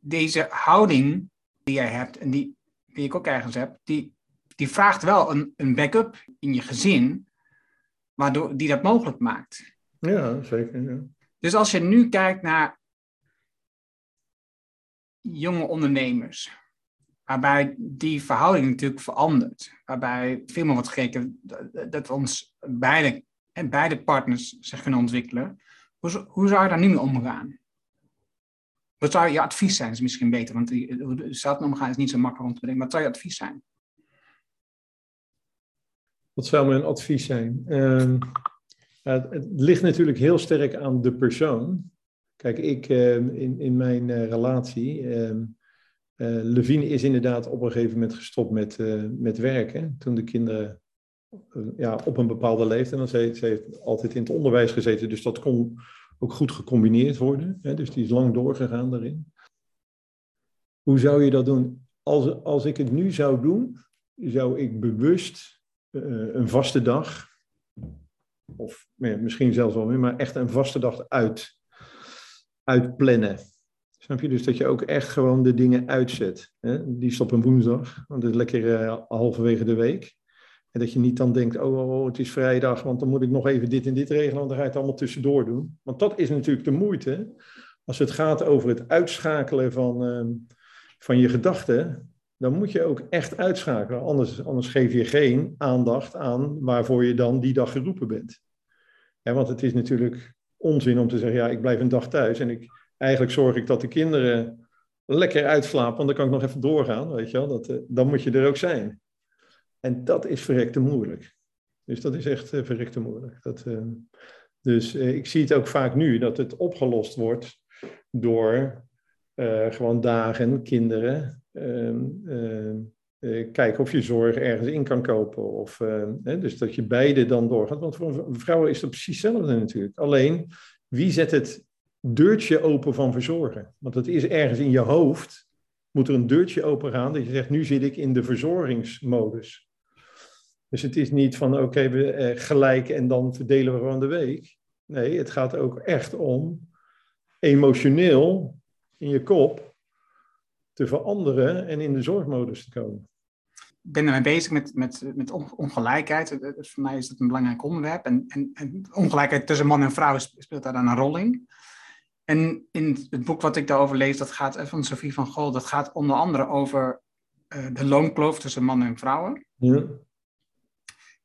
Deze houding die jij hebt en die die ik ook ergens heb, die, die vraagt wel een, een backup in je gezin, waardoor die dat mogelijk maakt. Ja, zeker. Ja. Dus als je nu kijkt naar jonge ondernemers, waarbij die verhouding natuurlijk verandert, waarbij veel meer wordt gekeken dat, ons beide, en beide partners zich kunnen ontwikkelen, hoe, hoe zou je daar nu mee omgaan? Wat zou je advies zijn? is misschien beter, want de zaten omgaan is niet zo makkelijk om te bedenken. Wat zou je advies zijn? Wat zou mijn advies zijn? Uh, het, ligt natuurlijk heel sterk aan de persoon. Kijk, ik uh, in, in mijn uh, relatie. Uh, Levine is inderdaad op een gegeven moment gestopt met, met werken. Toen de kinderen ja, op een bepaalde leeftijd. En ze, ze heeft altijd in het onderwijs gezeten, dus dat kon ook goed gecombineerd worden. Hè? Dus die is lang doorgegaan daarin. Hoe zou je dat doen? Als, als ik het nu zou doen, zou ik bewust uh, een vaste dag, of misschien zelfs wel meer, maar echt een vaste dag uit, uitplannen. Snap je? Dus dat je ook echt gewoon de dingen uitzet. Hè? Die een woensdag, want dat is lekker uh, halverwege de week. En dat je niet dan denkt, oh, oh, oh, het is vrijdag, want dan moet ik nog even dit en dit regelen, want dan ga je het allemaal tussendoor doen. Want dat is natuurlijk de moeite. Als het gaat over het uitschakelen van, uh, van je gedachten, dan moet je ook echt uitschakelen. Anders, anders geef je geen aandacht aan waarvoor je dan die dag geroepen bent. Ja, want het is natuurlijk onzin om te zeggen, ja, ik blijf een dag thuis en ik, eigenlijk zorg ik dat de kinderen lekker uitslapen, want dan kan ik nog even doorgaan, weet je wel. Dat, uh, dan moet je er ook zijn. En dat is verrekte moeilijk. Dus dat is echt uh, verrekte moeilijk. Dat, uh, dus ik zie het ook vaak nu dat het opgelost wordt door gewoon dagen, kinderen, kijken of je zorg ergens in kan kopen. Of, hè, dus dat je beide dan doorgaat. Want voor vrouwen is dat precies hetzelfde natuurlijk. Alleen, wie zet het deurtje open van verzorgen? Want het is ergens in je hoofd, moet er een deurtje open gaan dat je zegt, nu zit ik in de verzorgingsmodus. Dus het is niet van oké, we eh, gelijk en dan verdelen we gewoon de week. Nee, het gaat ook echt om emotioneel in je kop te veranderen en in de zorgmodus te komen. Ik ben ermee bezig met, met, met ongelijkheid. Voor mij is dat een belangrijk onderwerp. En, en, en ongelijkheid tussen man en vrouw speelt daar dan een rol in. En in het boek wat ik daarover lees, dat gaat eh, van Sophie van Gol, dat gaat onder andere over uh, de loonkloof tussen mannen en vrouwen. Ja.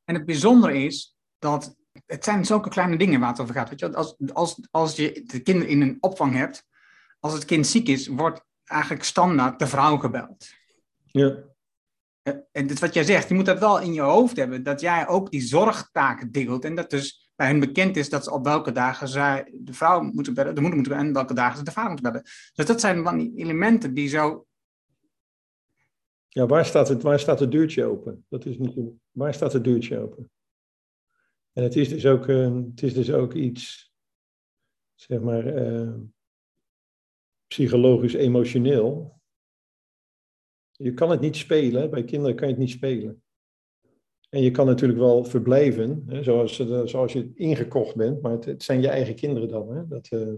En het bijzondere is dat het zijn zulke kleine dingen waar het over gaat. Weet je? Als, als, als je de kinderen in een opvang hebt, als het kind ziek is, wordt eigenlijk standaard de vrouw gebeld. Ja. En dit wat jij zegt, je moet dat wel in je hoofd hebben, dat jij ook die zorgtaken deelt. En dat dus bij hen bekend is dat ze op welke dagen zij de vrouw moeten bellen, de moeder moeten bellen en welke dagen ze de vader moeten bellen. Dus dat zijn dan die elementen die zo ja, waar staat, het, waar staat het deurtje open? Dat is natuurlijk, waar staat het deurtje open? En het is dus ook, uh, het is dus ook iets, zeg maar, uh, psychologisch emotioneel. Je kan het niet spelen. Bij kinderen kan je het niet spelen. En je kan natuurlijk wel verblijven, hè, zoals, eh, zoals je ingekocht bent, maar het, zijn je eigen kinderen dan. Hè? Dat, uh,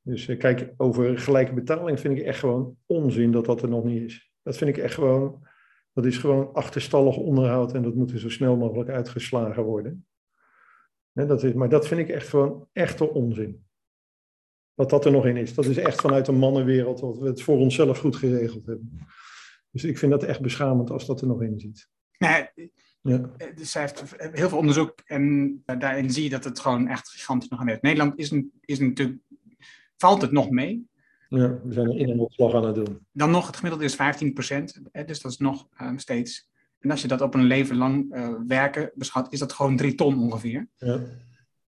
dus uh, kijk, over gelijke betaling vind ik echt gewoon onzin dat dat er nog niet is. Dat vind ik echt gewoon, dat is gewoon achterstallig onderhoud en dat moet er zo snel mogelijk uitgeslagen worden. Dat is, maar dat vind ik echt gewoon echte onzin. Dat dat er nog in is. Dat is echt vanuit de mannenwereld dat we het voor onszelf goed geregeld hebben. Dus ik vind dat echt beschamend als dat er nog in zit. Nee, ja. Dus zij heeft heel veel onderzoek en daarin zie je dat het gewoon echt gigantisch nog aan is. Nederland is, is natuurlijk, valt het nog mee. Ja, we zijn er in een opslag aan het doen. Dan nog, het gemiddelde is 15 procent, dus dat is nog um, steeds. En als je dat op een leven lang uh, werken beschouwt, is dat gewoon drie ton ongeveer. Ja.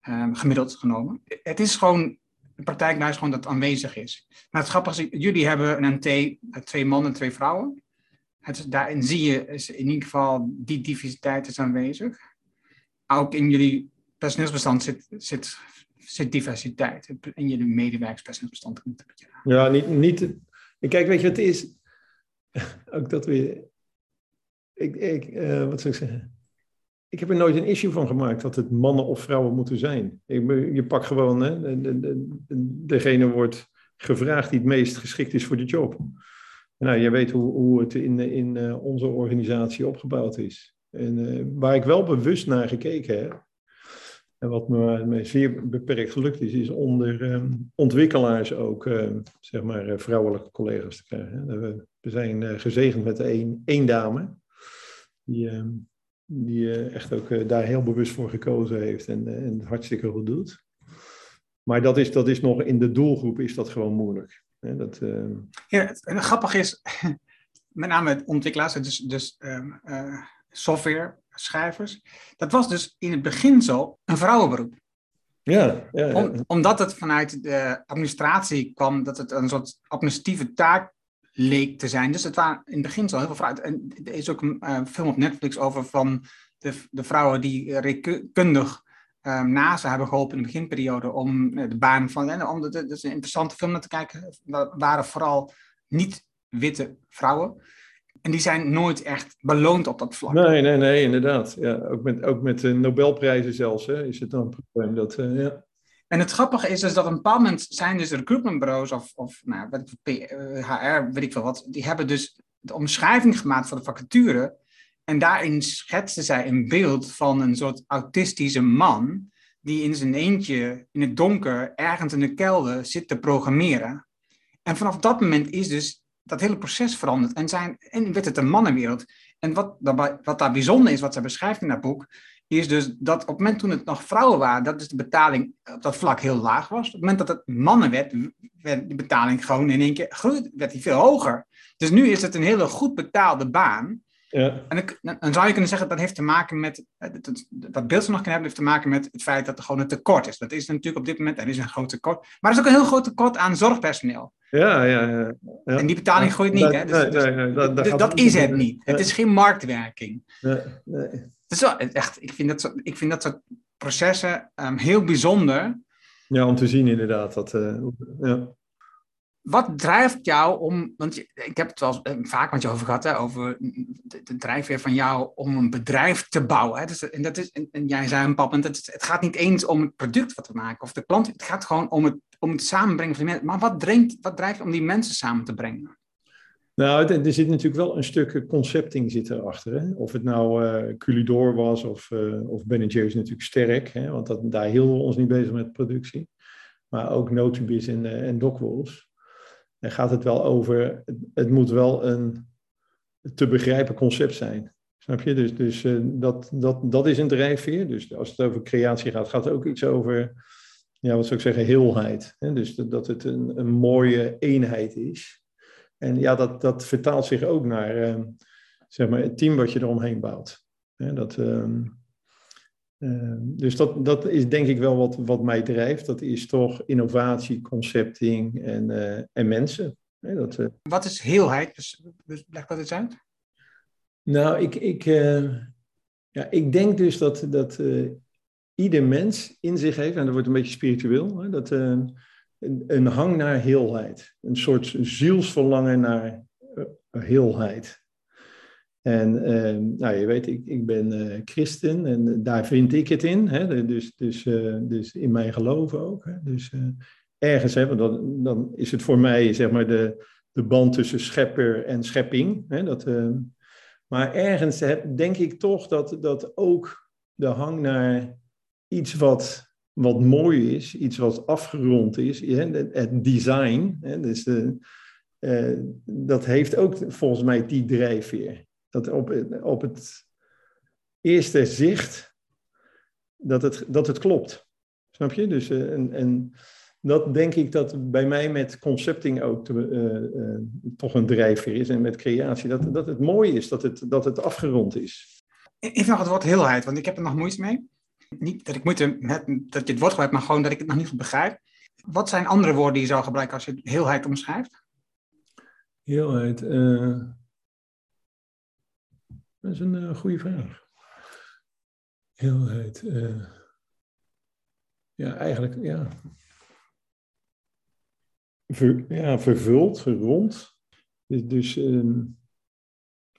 Um, gemiddeld genomen. Het is gewoon, praktijk is gewoon dat aanwezig is. Maar het grappige is, jullie hebben een NT, twee mannen en twee vrouwen. Het, daarin zie je in ieder geval die diversiteit is aanwezig. Ook in jullie personeelsbestand zit, zit, zit diversiteit. In jullie medewerkerspersoneelsbestand. Ja, niet, niet. Kijk, weet je wat het is? Ook dat weer. Ik, ik, uh, wat zou ik zeggen? Ik heb er nooit een issue van gemaakt dat het mannen of vrouwen moeten zijn. Je pakt gewoon, hè, de, de, de, degene wordt gevraagd die het meest geschikt is voor de job. Nou, je weet hoe, hoe het in, in uh, onze organisatie opgebouwd is. En uh, waar ik wel bewust naar gekeken heb, en wat me, me zeer beperkt gelukt is, is onder um, ontwikkelaars ook uh, zeg maar, vrouwelijke collega's te krijgen. We, we zijn gezegend met één, één dame, die, ehm, die echt ook daar heel bewust voor gekozen heeft en, en hartstikke goed doet. Maar dat is, dat is nog in de doelgroep is dat gewoon moeilijk. Ja, dat, uh... ja, het, het grappig is, met name ontwikkelaars, dus, dus um, uh, software-schrijvers, dat was dus in het begin zo een vrouwenberoep. Ja, ja, ja. Om, omdat het vanuit de administratie kwam, dat het een soort administratieve taak leek te zijn. Dus het waren in het begin zo heel veel vrouwen. En er is ook een uh, film op Netflix over van de, de vrouwen die rekenkundig um, NASA hebben geholpen in de beginperiode om uh, de baan van. En om, dat is een interessante film naar te kijken. waren vooral niet-witte vrouwen. En die zijn nooit echt beloond op dat vlak. Nee, nee, nee, inderdaad. Ja, ook met, ook met de Nobelprijzen zelfs hè, is het dan een probleem. Dat, uh, ja. En het grappige is dus dat op een bepaald moment zijn dus recruitmentbureaus of, of nou, weet ik, HR, weet ik veel wat, die hebben dus de omschrijving gemaakt voor de vacature en daarin schetste zij een beeld van een soort autistische man die in zijn eentje in het donker ergens in de kelder zit te programmeren. En vanaf dat moment is dus dat hele proces veranderd en, zijn, en werd het een mannenwereld. En wat, wat daar bijzonder is, wat zij beschrijft in dat boek, is dus dat op het moment toen het nog vrouwen waren, dat dus de betaling op dat vlak heel laag was. Op het moment dat het mannen werd, werd de betaling gewoon in één keer groeit, werd die veel hoger. Dus nu is het een hele goed betaalde baan. Ja. En dan zou je kunnen zeggen dat heeft te maken met, wat beeld nog kan hebben, heeft te maken met het feit dat er gewoon een tekort is. Dat is natuurlijk op dit moment, er is een groot tekort. Maar er is ook een heel groot tekort aan zorgpersoneel. Ja, ja, ja. ja. En die betaling groeit niet. hè? Dus, nee, nee, nee, dat, dus dat is het niet. Het is geen marktwerking. Nee, nee. Is wel, echt, ik, vind dat zo, ik vind dat soort processen um, heel bijzonder. Ja, om te zien inderdaad. Dat, uh, ja wat drijft jou om, want ik heb het wel vaak met je over gehad, hè, over de, de drijfveer van jou om een bedrijf te bouwen. Hè. Dus, en, dat is, en, en jij zei een pap, het, het gaat niet eens om het product wat we maken of de klant, het gaat gewoon om het, om het samenbrengen van die mensen. Maar wat, dringt, wat drijft om die mensen samen te brengen? Nou, er zit natuurlijk wel een stuk concepting zit erachter. Hè? Of het nou uh, Culidor was of, uh, of Ben Jerry's natuurlijk sterk, hè? want dat, daar hielden we ons niet bezig met productie. Maar ook Notibis en, uh, en Docwolves dan gaat het wel over, het moet wel een te begrijpen concept zijn. Snap je? Dus, dus dat, dat, dat is een drijfveer. Dus als het over creatie gaat, gaat het ook iets over, ja, wat zou ik zeggen, heelheid. Hè? Dus dat, dat het een, een mooie eenheid is. En ja, dat, dat vertaalt zich ook naar uh, zeg maar, het team wat je eromheen bouwt. Dat, uh, uh, dus dat, dat is denk ik wel wat, wat mij drijft. Dat is toch innovatie, concepting en, uh, en mensen. dat, uh... Wat is heelheid? Dus, dus leg dat eens uit. Nou, ik, ik, ja, ik denk dus dat, dat ieder mens in zich heeft, en dat wordt een beetje spiritueel, hè, dat, een, hang naar heelheid. Een soort zielsverlangen naar heelheid. En ehm, nou, je weet, ik, ik ben uh, christen en daar vind ik het in. Hè? Dus, dus, uh, dus in mijn geloof ook. Hè? Dus ergens, hè, dan, dan is het voor mij zeg maar de, de band tussen schepper en schepping. Hè? Dat, maar ergens heb, denk ik toch dat, dat ook de hang naar iets wat, wat mooi is, iets wat afgerond is, het design. Dus de, dat heeft ook volgens mij die drijfveer dat op, op het eerste zicht dat het, dat het klopt. Snap je? Dus, uh, en, en dat denk ik dat bij mij met concepting ook uh, toch een drijfveer is en met creatie. Dat, dat het mooi is, dat het, dat het afgerond is. Even nog het woord heelheid, want ik heb er nog moeite mee. Niet dat ik moeite met dat je het woord gebruikt, maar gewoon dat ik het nog niet goed begrijp. Wat zijn andere woorden die je zou gebruiken als je heelheid omschrijft? Heelheid. Dat is een uh, goede vraag. Heelheid. Uh, ja, eigenlijk, ja. Ja, vervuld, rond. Dus, dus um,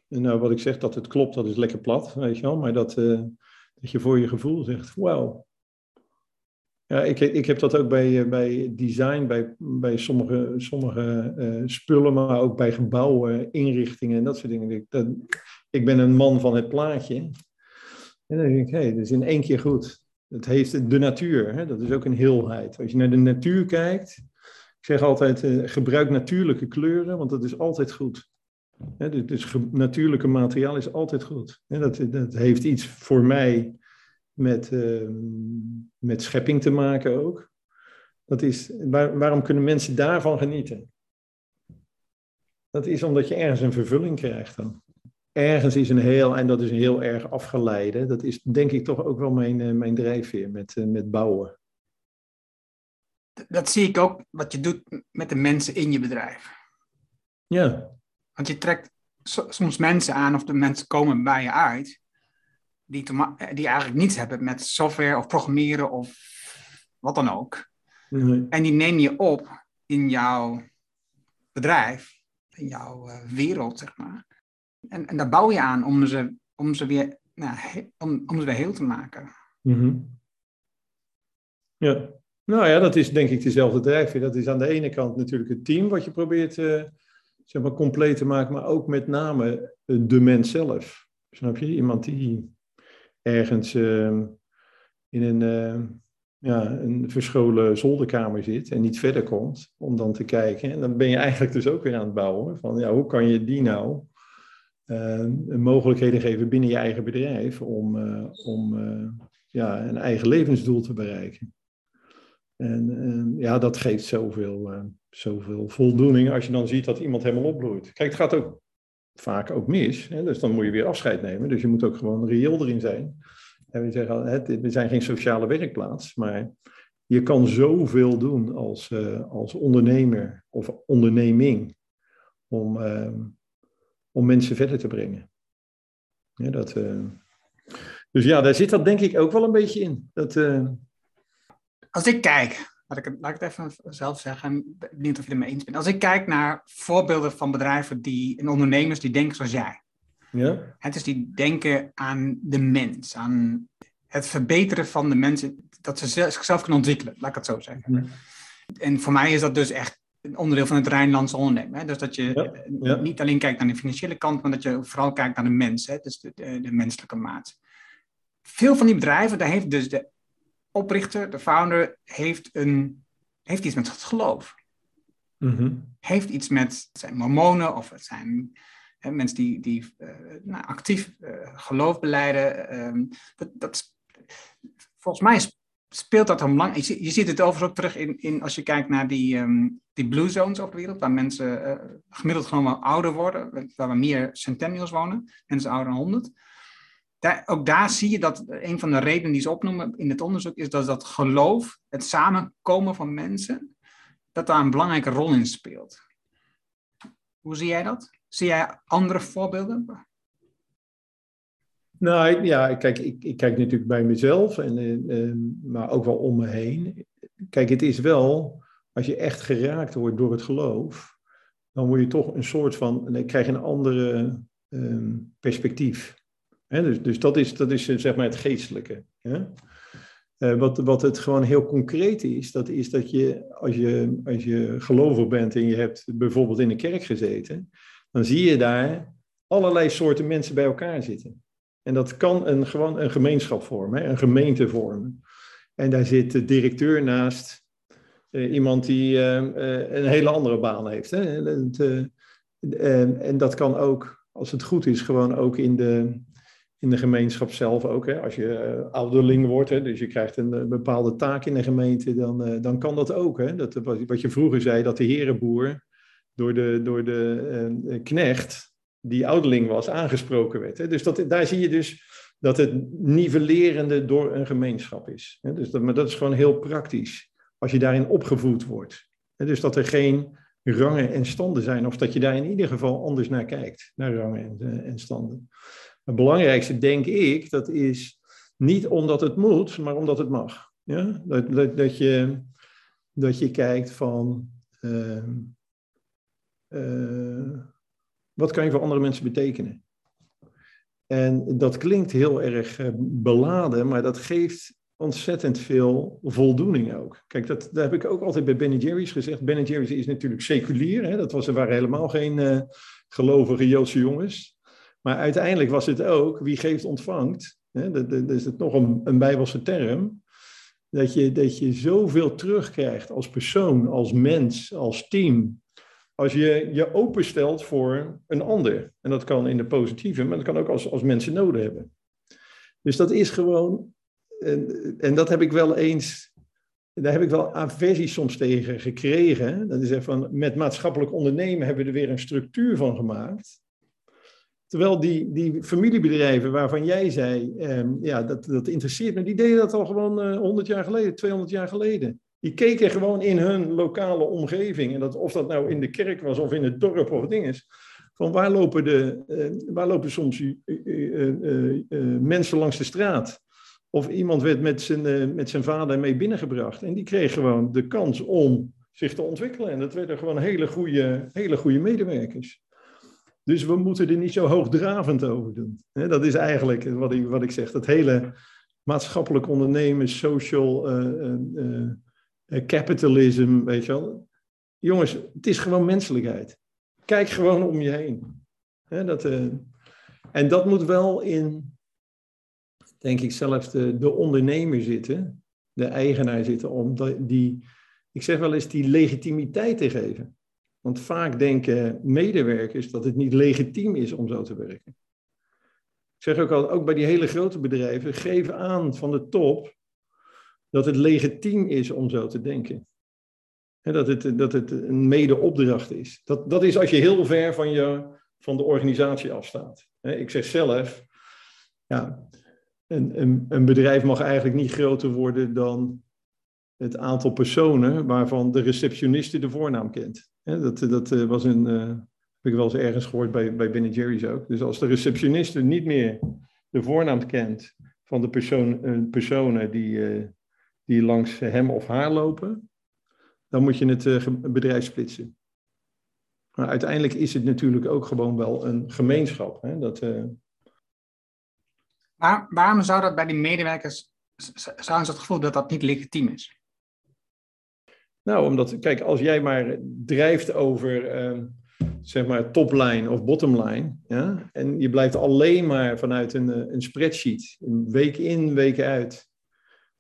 nou, wat ik zeg, dat het klopt, dat is lekker plat, weet je wel. Maar dat, dat je voor je gevoel zegt, wauw. Ja, ik, ik heb dat ook bij, bij design, bij, bij sommige, sommige uh, spullen, maar ook bij gebouwen, inrichtingen en dat soort dingen. Dat, ik ben een man van het plaatje. En dan denk ik, hé, hey, dat is in één keer goed. Het heeft de natuur, hè? dat is ook een heelheid. Als je naar de natuur kijkt, ik zeg altijd, uh, gebruik natuurlijke kleuren, want dat is altijd goed. Dus natuurlijke materiaal is altijd goed. Dat, dat heeft iets voor mij met, uh, met schepping te maken ook. Dat is, waar, waarom kunnen mensen daarvan genieten? Dat is omdat je ergens een vervulling krijgt dan ergens is een heel, en dat is een heel erg afgeleide, dat is denk ik toch ook wel mijn, eh, mijn drijfveer met, eh, met bouwen. Dat zie ik ook wat je doet met de mensen in je bedrijf. Ja. Want je trekt soms mensen aan of de mensen komen bij je uit die, die eigenlijk niets hebben met software of programmeren of wat dan ook. Nee. En die neem je op in jouw bedrijf, in jouw uh, wereld, zeg maar. En, en daar bouw je aan om ze, om ze, weer, nou, om, om ze weer heel te maken. Mm -hmm. Ja, nou ja, dat is denk ik dezelfde drijfveer. Dat is aan de ene kant natuurlijk het team wat je probeert uh, zeg maar compleet te maken, maar ook met name de mens zelf. Snap je? Iemand die ergens uh, in een, uh, ja, een verscholen zolderkamer zit en niet verder komt om dan te kijken. En dan ben je eigenlijk dus ook weer aan het bouwen van ja, hoe kan je die nou uh, mogelijkheden geven binnen je eigen bedrijf om, uh, om ja, een eigen levensdoel te bereiken. En ja, dat geeft zoveel, zoveel voldoening als je dan ziet dat iemand helemaal opbloeit. Kijk, het gaat ook vaak ook mis, hè, dus dan moet je weer afscheid nemen. Dus je moet ook gewoon reëel erin zijn. En we zeggen, het, we zijn geen sociale werkplaats, maar je kan zoveel doen als, als ondernemer of onderneming om ehm, om mensen verder te brengen. Ja, dat, uh... Dus ja, daar zit dat denk ik ook wel een beetje in. Dat, uh... Als ik kijk, laat ik, het, laat ik het even zelf zeggen, niet of je het mee eens bent. Als ik kijk naar voorbeelden van bedrijven die, en ondernemers die denken zoals jij. Ja. Het is die denken aan de mens, aan het verbeteren van de mensen, dat ze zichzelf kunnen ontwikkelen, laat ik het zo zeggen. Ja. En voor mij is dat dus echt een onderdeel van het Rijnlandse ondernemen. Hè? Dus dat je ja, ja. niet alleen kijkt naar de financiële kant, maar dat je vooral kijkt naar de mens, hè? dus de, de, de, menselijke maat. Veel van die bedrijven, daar heeft dus de oprichter, de founder, heeft, een, heeft iets met het geloof. Mm -hmm. Heeft iets met het zijn mormonen of het zijn hè, mensen die, die uh, nou, actief uh, geloof beleiden. Uh, dat, dat, volgens mij speelt dat een belang? Je, je ziet het overigens ook terug in, in als je kijkt naar die, um, die blue zones op de wereld, waar mensen uh, gemiddeld gewoon wel ouder worden, waar we meer centennials wonen, mensen ouder dan 100. Daar, ook daar zie je dat een van de redenen die ze opnoemen in het onderzoek is dat dat geloof, het samenkomen van mensen, dat daar een belangrijke rol in speelt. Hoe zie jij dat? Zie jij andere voorbeelden? Nou ja, kijk, ik, ik kijk natuurlijk bij mezelf, en, en, maar ook wel om me heen. Kijk, het is wel, als je echt geraakt wordt door het geloof, dan word je toch een soort van, dan krijg je een andere ehm, perspectief. Dus, dus dat is, dat is eh, zeg maar het geestelijke. Eh, wat, wat het gewoon heel concreet is, dat is dat je als, je, als je gelovig bent en je hebt bijvoorbeeld in een kerk gezeten, dan zie je daar allerlei soorten mensen bij elkaar zitten. En dat kan een, gewoon een gemeenschap vormen, een gemeente vormen. En daar zit de directeur naast, uh, iemand die uh, een hele andere baan heeft. Hè? En dat kan ook, als het goed is, gewoon ook in de, in de gemeenschap zelf ook. Hè. Als je uh, ouderling wordt, hè, dus je krijgt een, een, bepaalde taak in de gemeente, dan, uh, dan kan dat ook. Hè. Dat, wat je vroeger zei, dat de herenboer door de, door de knecht, die ouderling was, aangesproken werd. Hè. Dus dat, daar zie je dus dat het nivellerende door een gemeenschap is. Hè. Dus dat, maar dat is gewoon heel praktisch, als je daarin opgevoed wordt. Hè. Dus dat er geen rangen en standen zijn, of dat je daar in ieder geval anders naar kijkt, naar rangen en, en standen. Het belangrijkste, denk ik, dat is niet omdat het moet, maar omdat het mag. Ja? Dat, dat, dat, je, dat je kijkt van. Uh, uh, wat kan je voor andere mensen betekenen? En dat klinkt heel erg beladen, maar dat geeft ontzettend veel voldoening ook. Kijk, dat, dat heb ik ook altijd bij Ben Jerry's gezegd. Ben Jerry's is natuurlijk seculier. Hè? Dat was, er waren helemaal geen uh, gelovige Joodse jongens. Maar uiteindelijk was het ook, wie geeft ontvangt. Hè, dat, dat is het nog een, een bijbelse term. Dat je, dat je zoveel terugkrijgt als persoon, als mens, als team. Als je je openstelt voor een ander. En dat kan in de positieve, maar dat kan ook als, als mensen nodig hebben. Dus dat is gewoon, en, en dat heb ik wel eens, daar heb ik wel aversie soms tegen gekregen. Dat is van, met maatschappelijk ondernemen hebben we er weer een structuur van gemaakt. Terwijl die, die familiebedrijven waarvan jij zei, eh, ja, dat, dat interesseert me, die deden dat al gewoon uh, 100 jaar geleden, 200 jaar geleden. Die keken gewoon in hun lokale omgeving, en dat, of dat nou in de kerk was of in het dorp of ding is, van waar lopen, de, uh, waar lopen soms uh, mensen langs de straat? Of iemand werd met zijn, met zijn vader mee binnengebracht en die kreeg gewoon de kans om zich te ontwikkelen. En dat werden gewoon hele goede, hele goede medewerkers. Dus we moeten er niet zo hoogdravend over doen. Dat is eigenlijk wat ik, wat ik zeg. Dat hele maatschappelijk ondernemen, social uh, uh, uh, capitalism, weet je wel. Jongens, het is gewoon menselijkheid. Kijk gewoon om je heen. dat, en dat moet wel in, denk ik zelf, de, de ondernemer zitten, de eigenaar zitten, om die, ik zeg wel eens, die legitimiteit te geven. Want vaak denken medewerkers dat het niet legitiem is om zo te werken. Ik zeg ook al, ook bij die hele grote bedrijven, geef aan van de top dat het legitiem is om zo te denken. En dat, het, dat het een mede-opdracht is. Dat, dat is als je heel ver van, je, van de organisatie afstaat. Ik zeg zelf, ja, een, een, een bedrijf mag eigenlijk niet groter worden dan het aantal personen waarvan de receptioniste de voornaam kent. Dat, eh, was een, uh, heb ik wel eens ergens gehoord bij, bij Ben Jerry's ook. Dus als de receptioniste niet meer de voornaam kent van de persoon, uh, personen die, die langs hem of haar lopen, dan moet je het bedrijf splitsen. Maar uiteindelijk is het natuurlijk ook gewoon wel een gemeenschap. Hè? Dat, Waar, waarom zou dat bij die medewerkers, zouden ze het gevoel dat dat niet legitiem is? Nou, omdat, kijk, als jij maar drijft over, uh, zeg maar, topline of bottomline, ja, en je blijft alleen maar vanuit een, eh, een spreadsheet, week in, week uit,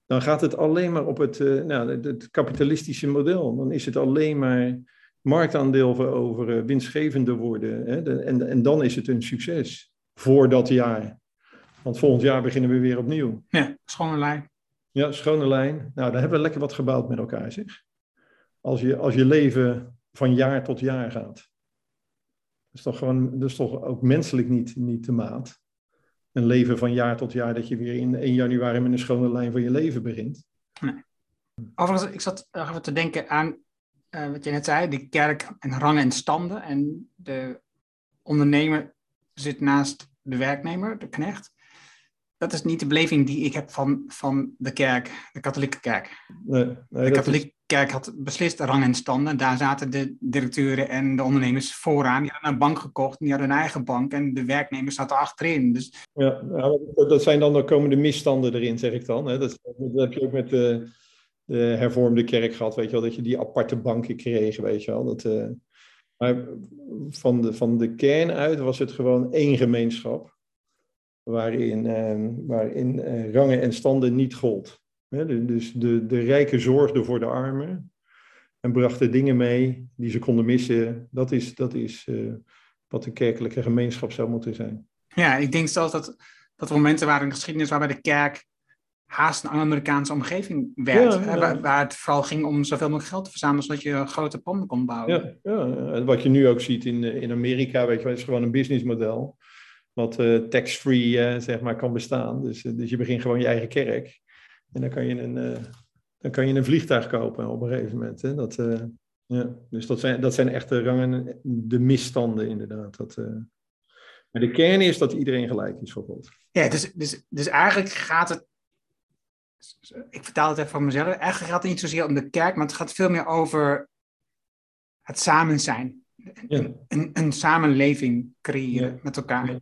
dan gaat het alleen maar op het, uh, nou, het, kapitalistische model. Dan is het alleen maar marktaandeel veroveren, winstgevender worden. Hè, de, en, en dan is het een succes voor dat jaar. Want volgend jaar beginnen we weer opnieuw. Ja, schone lijn. Ja, schone lijn. Nou, dan hebben we lekker wat gebouwd met elkaar, zeg als je, als je leven van jaar tot jaar gaat. Dat is toch, gewoon, dat is toch ook menselijk niet, niet de maat. Een leven van jaar tot jaar, dat je weer in 1 januari met een schone lijn van je leven begint. Nee. Overigens, ik zat even te denken aan uh, wat je net zei, de kerk en rangen en standen. En de ondernemer zit naast de werknemer, de knecht. Dat is niet de beleving die ik heb van, van de kerk, de katholieke kerk. Nee, nee, de katholiek, kerk had beslist rang en standen. Daar zaten de directeuren en de ondernemers vooraan. Die hadden een bank gekocht, die hadden een eigen bank. En de werknemers zaten achterin. Dus... Ja, dat zijn dan, de komende misstanden erin, zeg ik dan. Dat, heb je ook met de, de, hervormde kerk gehad, weet je wel. Dat je die aparte banken kreeg, weet je wel. Dat, uh... maar van de, van de kern uit was het gewoon één gemeenschap. Waarin, uh, waarin uh, rangen en standen niet gold. Dus de, de rijken zorgden voor de armen en brachten dingen mee die ze konden missen. Dat is, dat is uh, wat een kerkelijke gemeenschap zou moeten zijn. Ja, ik denk zelfs dat, dat er momenten waren in de geschiedenis waarbij de kerk haast een Amerikaanse omgeving werd. Ja, ja. Waar, waar, het vooral ging om zoveel mogelijk geld te verzamelen, zodat je grote panden kon bouwen. Ja, ja, wat je nu ook ziet in, in Amerika, weet je wel, is gewoon een businessmodel. Wat uh, tax-free uh, zeg maar, kan bestaan. Dus, dus je begint gewoon je eigen kerk. En dan kan je een, uh, dan kan je een vliegtuig kopen op een gegeven moment. Hè? Dat, uh, ja. Dus dat zijn, dat zijn echt de rangen, de misstanden inderdaad. Dat, uh... Maar de kern is dat iedereen gelijk is voor God. Ja, dus, dus, dus eigenlijk gaat het ik vertaal het even van mezelf. Eigenlijk gaat het niet zozeer om de kerk, maar het gaat veel meer over het samen zijn. Ja. Een, een, samenleving creëren ja. met elkaar. Ja.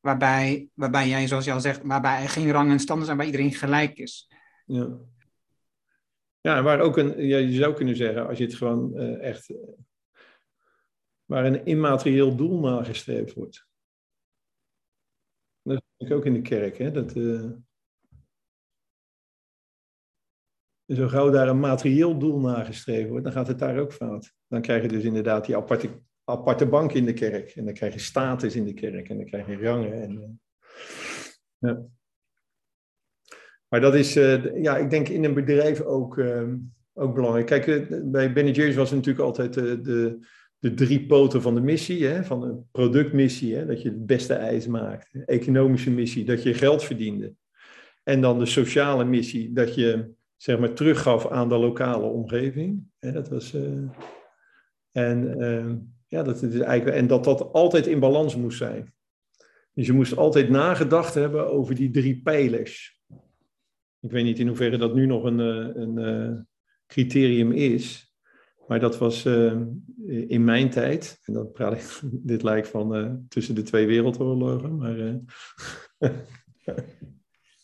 Waarbij, waarbij jij, zoals je al zegt, waarbij er geen rang en standen zijn, waar iedereen gelijk is. Ja. Ja, waar ook een, ja, je zou kunnen zeggen, als je het gewoon uh, echt, waar een immaterieel doel nagestreefd wordt. Dat vind ik ook in de kerk, hè, dat, uh, zo gauw daar een materieel doel nagestreefd wordt, dan gaat het daar ook fout. Dan krijg je dus inderdaad die aparte, aparte bank in de kerk. En dan krijg je status in de kerk. En dan krijg je rangen. En, ja. Maar dat is, uh, ja, ik denk in een bedrijf ook, uh, ook belangrijk. Kijk, uh, bij Ben Jerry's was natuurlijk altijd de, de drie poten van de missie. Hè? Van de productmissie, hè? dat je het beste ijs maakt. Economische missie, dat je geld verdiende. En dan de sociale missie, dat je zeg maar teruggaf aan de lokale omgeving. Hè? Dat was, en, ehm, ja, dat is eigenlijk, en dat dat altijd in balans moest zijn. Dus je moest altijd nagedacht hebben over die drie pijlers. Ik weet niet in hoeverre dat nu nog een, eh, een, uh, criterium is. Maar dat was uh, in mijn tijd, en dat praat ik, dit lijkt van uh, tussen de twee wereldoorlogen. Maar,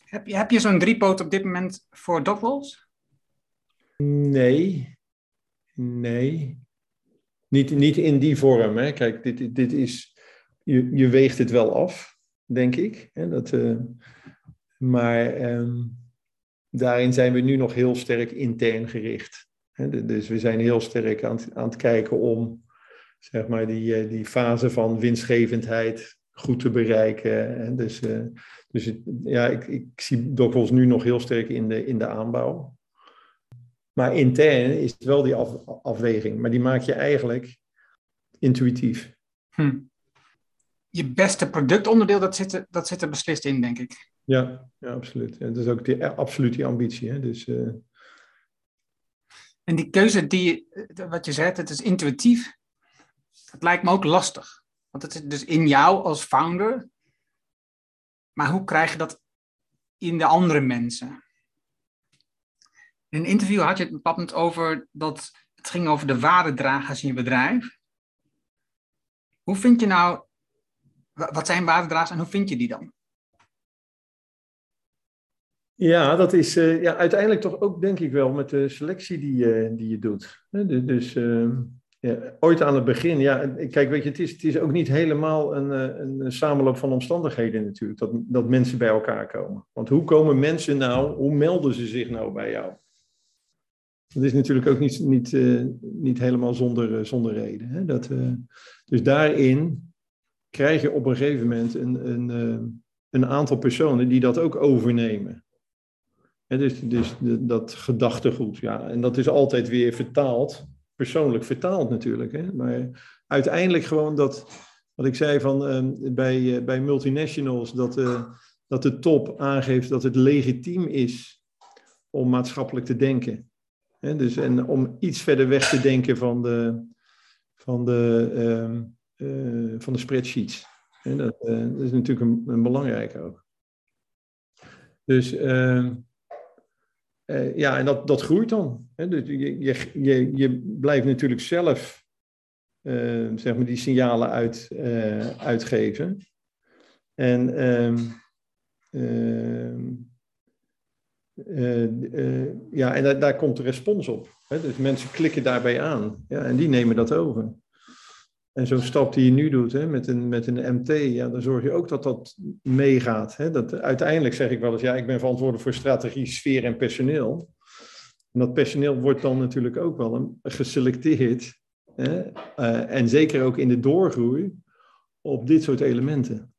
heb je, heb je zo'n driepoot op dit moment voor dogwalls? Nee, nee. Niet, niet in die vorm. Hè. Kijk, dit, dit is, je, je weegt het wel af, denk ik. Hè, dat, maar um, daarin zijn we nu nog heel sterk intern gericht. Dus we zijn heel sterk aan het, aan het kijken om zeg maar, die, die fase van winstgevendheid goed te bereiken. Dus, dus ja, ik, ik zie Dockels nu nog heel sterk in de, in de aanbouw. Maar intern is het wel die af, afweging, maar die maak je eigenlijk intuïtief. Hm. Je beste productonderdeel, dat zit, dat zit er beslist in, denk ik. Ja, ja absoluut. En dat is ook die, absoluut die ambitie. Hè? Dus, uh... En die keuze die, wat je zegt, het is intuïtief. Dat lijkt me ook lastig. Want het zit dus in jou als founder. Maar hoe krijg je dat in de andere mensen? In een interview had je het bepaald over dat het ging over de waardedragers in je bedrijf. Hoe vind je nou, wat zijn waardedragers en hoe vind je die dan? Ja, dat is uh, ja, uiteindelijk toch ook denk ik wel met de selectie die, uh, die je doet. Dus uh, ja, ooit aan het begin, ja, kijk, weet je, het is, het is ook niet helemaal een, een samenloop van omstandigheden natuurlijk, dat, dat mensen bij elkaar komen. Want hoe komen mensen nou, hoe melden ze zich nou bij jou? Dat is natuurlijk ook niet, niet, niet helemaal zonder, zonder reden. Hè? Dat, dus daarin krijg je op een gegeven moment een, een, een aantal personen die dat ook overnemen. Dus dus de, dat gedachtegoed, ja. En dat is altijd weer vertaald, persoonlijk vertaald natuurlijk. Hè? Maar uiteindelijk gewoon dat, wat ik zei van bij, bij multinationals, dat, dat de top aangeeft dat het legitiem is om maatschappelijk te denken. Dus, en om iets verder weg te denken van de, van de, uh, uh, van de spreadsheets. He, dat, is natuurlijk een, een belangrijke ook. Dus, ehm, eh, ja, en dat, dat groeit dan. Hè? Dus je, je, je, blijft natuurlijk zelf eh, zeg maar die signalen uit, eh, uitgeven. En ehm, ehm, ja, en daar, daar komt de respons op. Hè? Dus mensen klikken daarbij aan ja, en die nemen dat over. En zo'n stap die je nu doet hè, met, een, met een MT, ja, dan zorg je ook dat dat meegaat. Hè. Dat, uiteindelijk zeg ik wel eens, ja, ik ben verantwoordelijk voor strategie, sfeer en personeel. En dat personeel wordt dan natuurlijk ook wel geselecteerd. Hè, uh, en zeker ook in de doorgroei op dit soort elementen.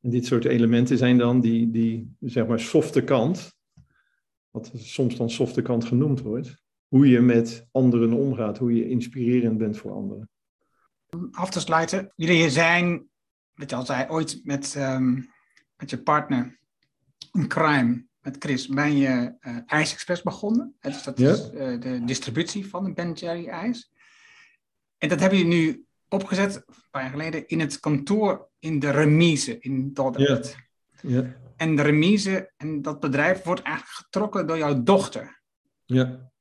En dit soort elementen zijn dan die, die zeg maar softe kant, wat soms dan softe kant genoemd wordt hoe je met anderen omgaat, hoe je inspirerend bent voor anderen. Af te sluiten, jullie zijn, wat je al zei, ooit met, um, met je partner een crime, met Chris, ben je uh, IJs Express begonnen. Dus dat is uh, de distributie van de Ben Jerry ijs. En dat hebben jullie nu opgezet, een paar jaar geleden, in het kantoor in de remise in Dordrecht. Ja. ja. En de remise en dat bedrijf wordt eigenlijk getrokken door jouw dochter. Ja.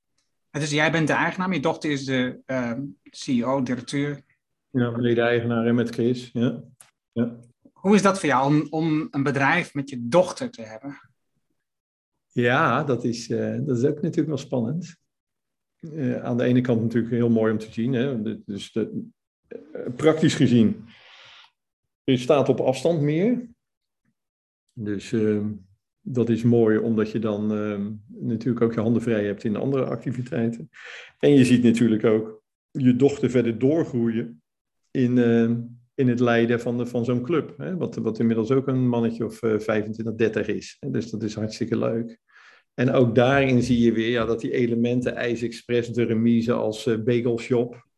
Dus jij bent de eigenaar, je dochter is de ehm, CEO, directeur. Ja, mede-eigenaar met Chris. Ja. ja. Hoe is dat voor jou om, om een bedrijf met je dochter te hebben? Ja, dat is, uh, dat is ook natuurlijk wel spannend. Uh, aan de ene kant natuurlijk heel mooi om te zien. Hè? Dus de, uh, praktisch gezien, je staat op afstand meer. Dus ehm, dat is mooi, omdat je dan uh, natuurlijk ook je handen vrij hebt in andere activiteiten. En je ziet natuurlijk ook je dochter verder doorgroeien in, uh, in het leiden van, de, van zo'n club. Hè? Wat, wat inmiddels ook een mannetje of uh, 25, 30 is. Dus dat is hartstikke leuk. En ook daarin zie je weer ja, dat die elementen, IJsexpress, de remise als uh, bagelshop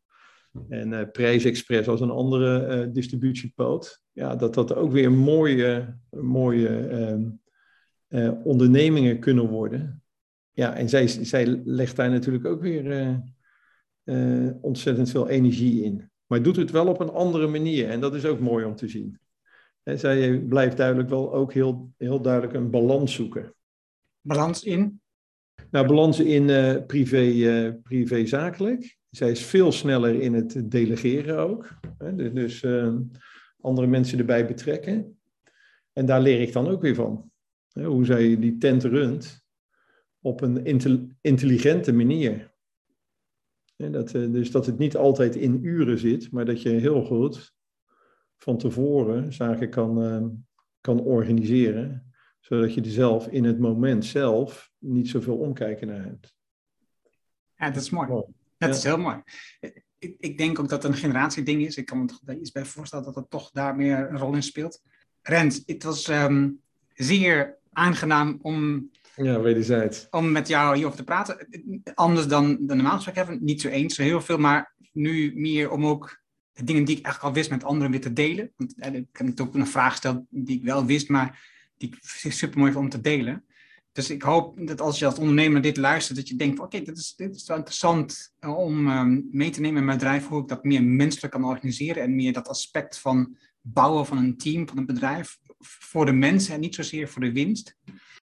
en uh, Prijsexpress als een andere uh, distributiepoot, ja, dat dat ook weer mooie, mooie ehm, uh, ondernemingen kunnen worden. Ja, en zij, zij legt daar natuurlijk ook weer uh, uh, ontzettend veel energie in. Maar doet het wel op een andere manier en dat is ook mooi om te zien. En zij blijft duidelijk wel ook heel, heel duidelijk een balans zoeken. Balans in? Nou, balans in privé, privé-zakelijk. Zij is veel sneller in het delegeren ook. Hè? Dus, dus andere mensen erbij betrekken. En daar leer ik dan ook weer van. Hoe zij die tent runt op een intelligente manier. Dat, eh, dus dat het niet altijd in uren zit, maar dat je heel goed van tevoren zaken kan, ehm, kan organiseren, zodat je er zelf in het moment zelf niet zoveel omkijken naar hebt. Ja, dat is mooi. Dat is heel mooi. Ik, ik, denk ook dat het een generatieding is. Ik kan me er iets bij voorstellen dat het toch daar meer een rol in speelt. Rens, het was um, zeer aangenaam om, ja, wederzijds. om met jou hierover te praten. Anders dan de normaal gesprek hebben. Niet zo eens, zo heel veel, maar nu meer om ook de dingen die ik eigenlijk al wist met anderen weer te delen. Want eh, ik heb ook een vraag gesteld die ik wel wist, maar die ik super mooi vond om te delen. Dus ik hoop dat als je als ondernemer dit luistert, dat je denkt: oké, dit, is, dit is wel interessant om um, mee te nemen in mijn bedrijf, hoe ik dat meer menselijk kan organiseren en meer dat aspect van bouwen van een team, van een bedrijf, voor de mensen en niet zozeer voor de winst.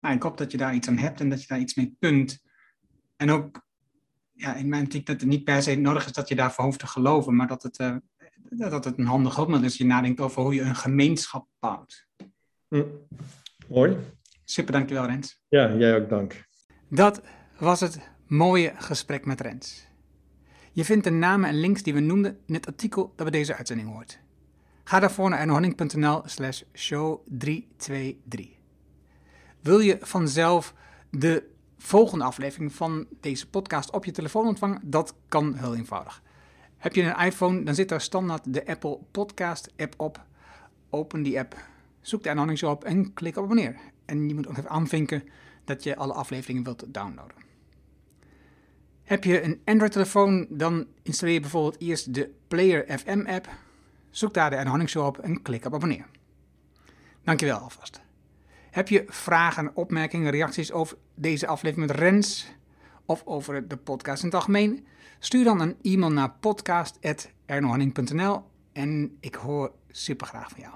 Nou, ik hoop dat je daar iets aan hebt en dat je daar iets mee kunt. En ook, ja, in mijn optiek dat het niet per se nodig is dat je daarvoor hoeft te geloven, maar dat het, uh, dat het een handig hulpmiddel is als je nadenkt over hoe je een gemeenschap bouwt. Hm. Mooi. Super, dankjewel Rens. Ja, jij ook dank. Dat was het mooie gesprek met Rens. Je vindt de namen en links die we noemden in het artikel dat bij deze uitzending hoort. Ga daarvoor naar ernohanning.nl slash show 323. Wil je vanzelf de volgende aflevering van deze podcast op je telefoon ontvangen? Dat kan heel eenvoudig. Heb je een iPhone, dan zit daar standaard de Apple Podcast app op. Open die app, zoek de Ernohanning op en klik op abonneer. En je moet ook even aanvinken dat je alle afleveringen wilt downloaden. Heb je een Android-telefoon, dan installeer je bijvoorbeeld eerst de Player FM app Zoek daar de Erhanning Show op en klik op abonneer. Dankjewel alvast. Heb je vragen, opmerkingen, reacties over deze aflevering met Rens of over de podcast in het algemeen? Stuur dan een e-mail naar podcast.ernohanning.nl en ik hoor super graag van jou.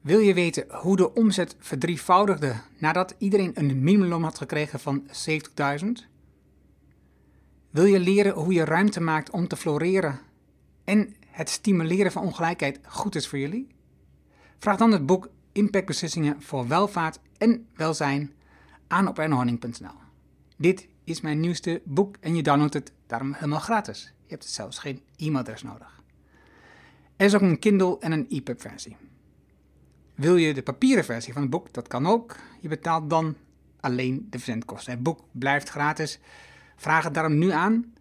Wil je weten hoe de omzet verdrievoudigde nadat iedereen een minimumloon had gekregen van 70.000? Wil je leren hoe je ruimte maakt om te floreren en het stimuleren van ongelijkheid goed is voor jullie? Vraag dan het boek Impactbeslissingen voor welvaart en welzijn aan op ernohanning.nl. Dit is mijn nieuwste boek en je downloadt het daarom helemaal gratis. Je hebt zelfs geen e-mailadres nodig. Er is ook een Kindle en een EPUB versie. Wil je de papieren versie van het boek? Dat kan ook. Je betaalt dan alleen de verzendkosten. Het boek blijft gratis. Vraag het daarom nu aan.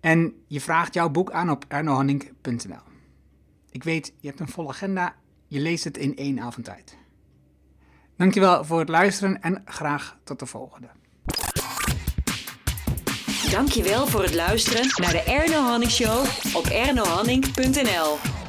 En je vraagt jouw boek aan op ernohanning.nl. Ik weet, je hebt een volle agenda. Je leest het in één avond tijd. Dankjewel voor het luisteren en graag tot de volgende. Dankjewel voor het luisteren naar de Erno Hanning Show op ernohanning.nl.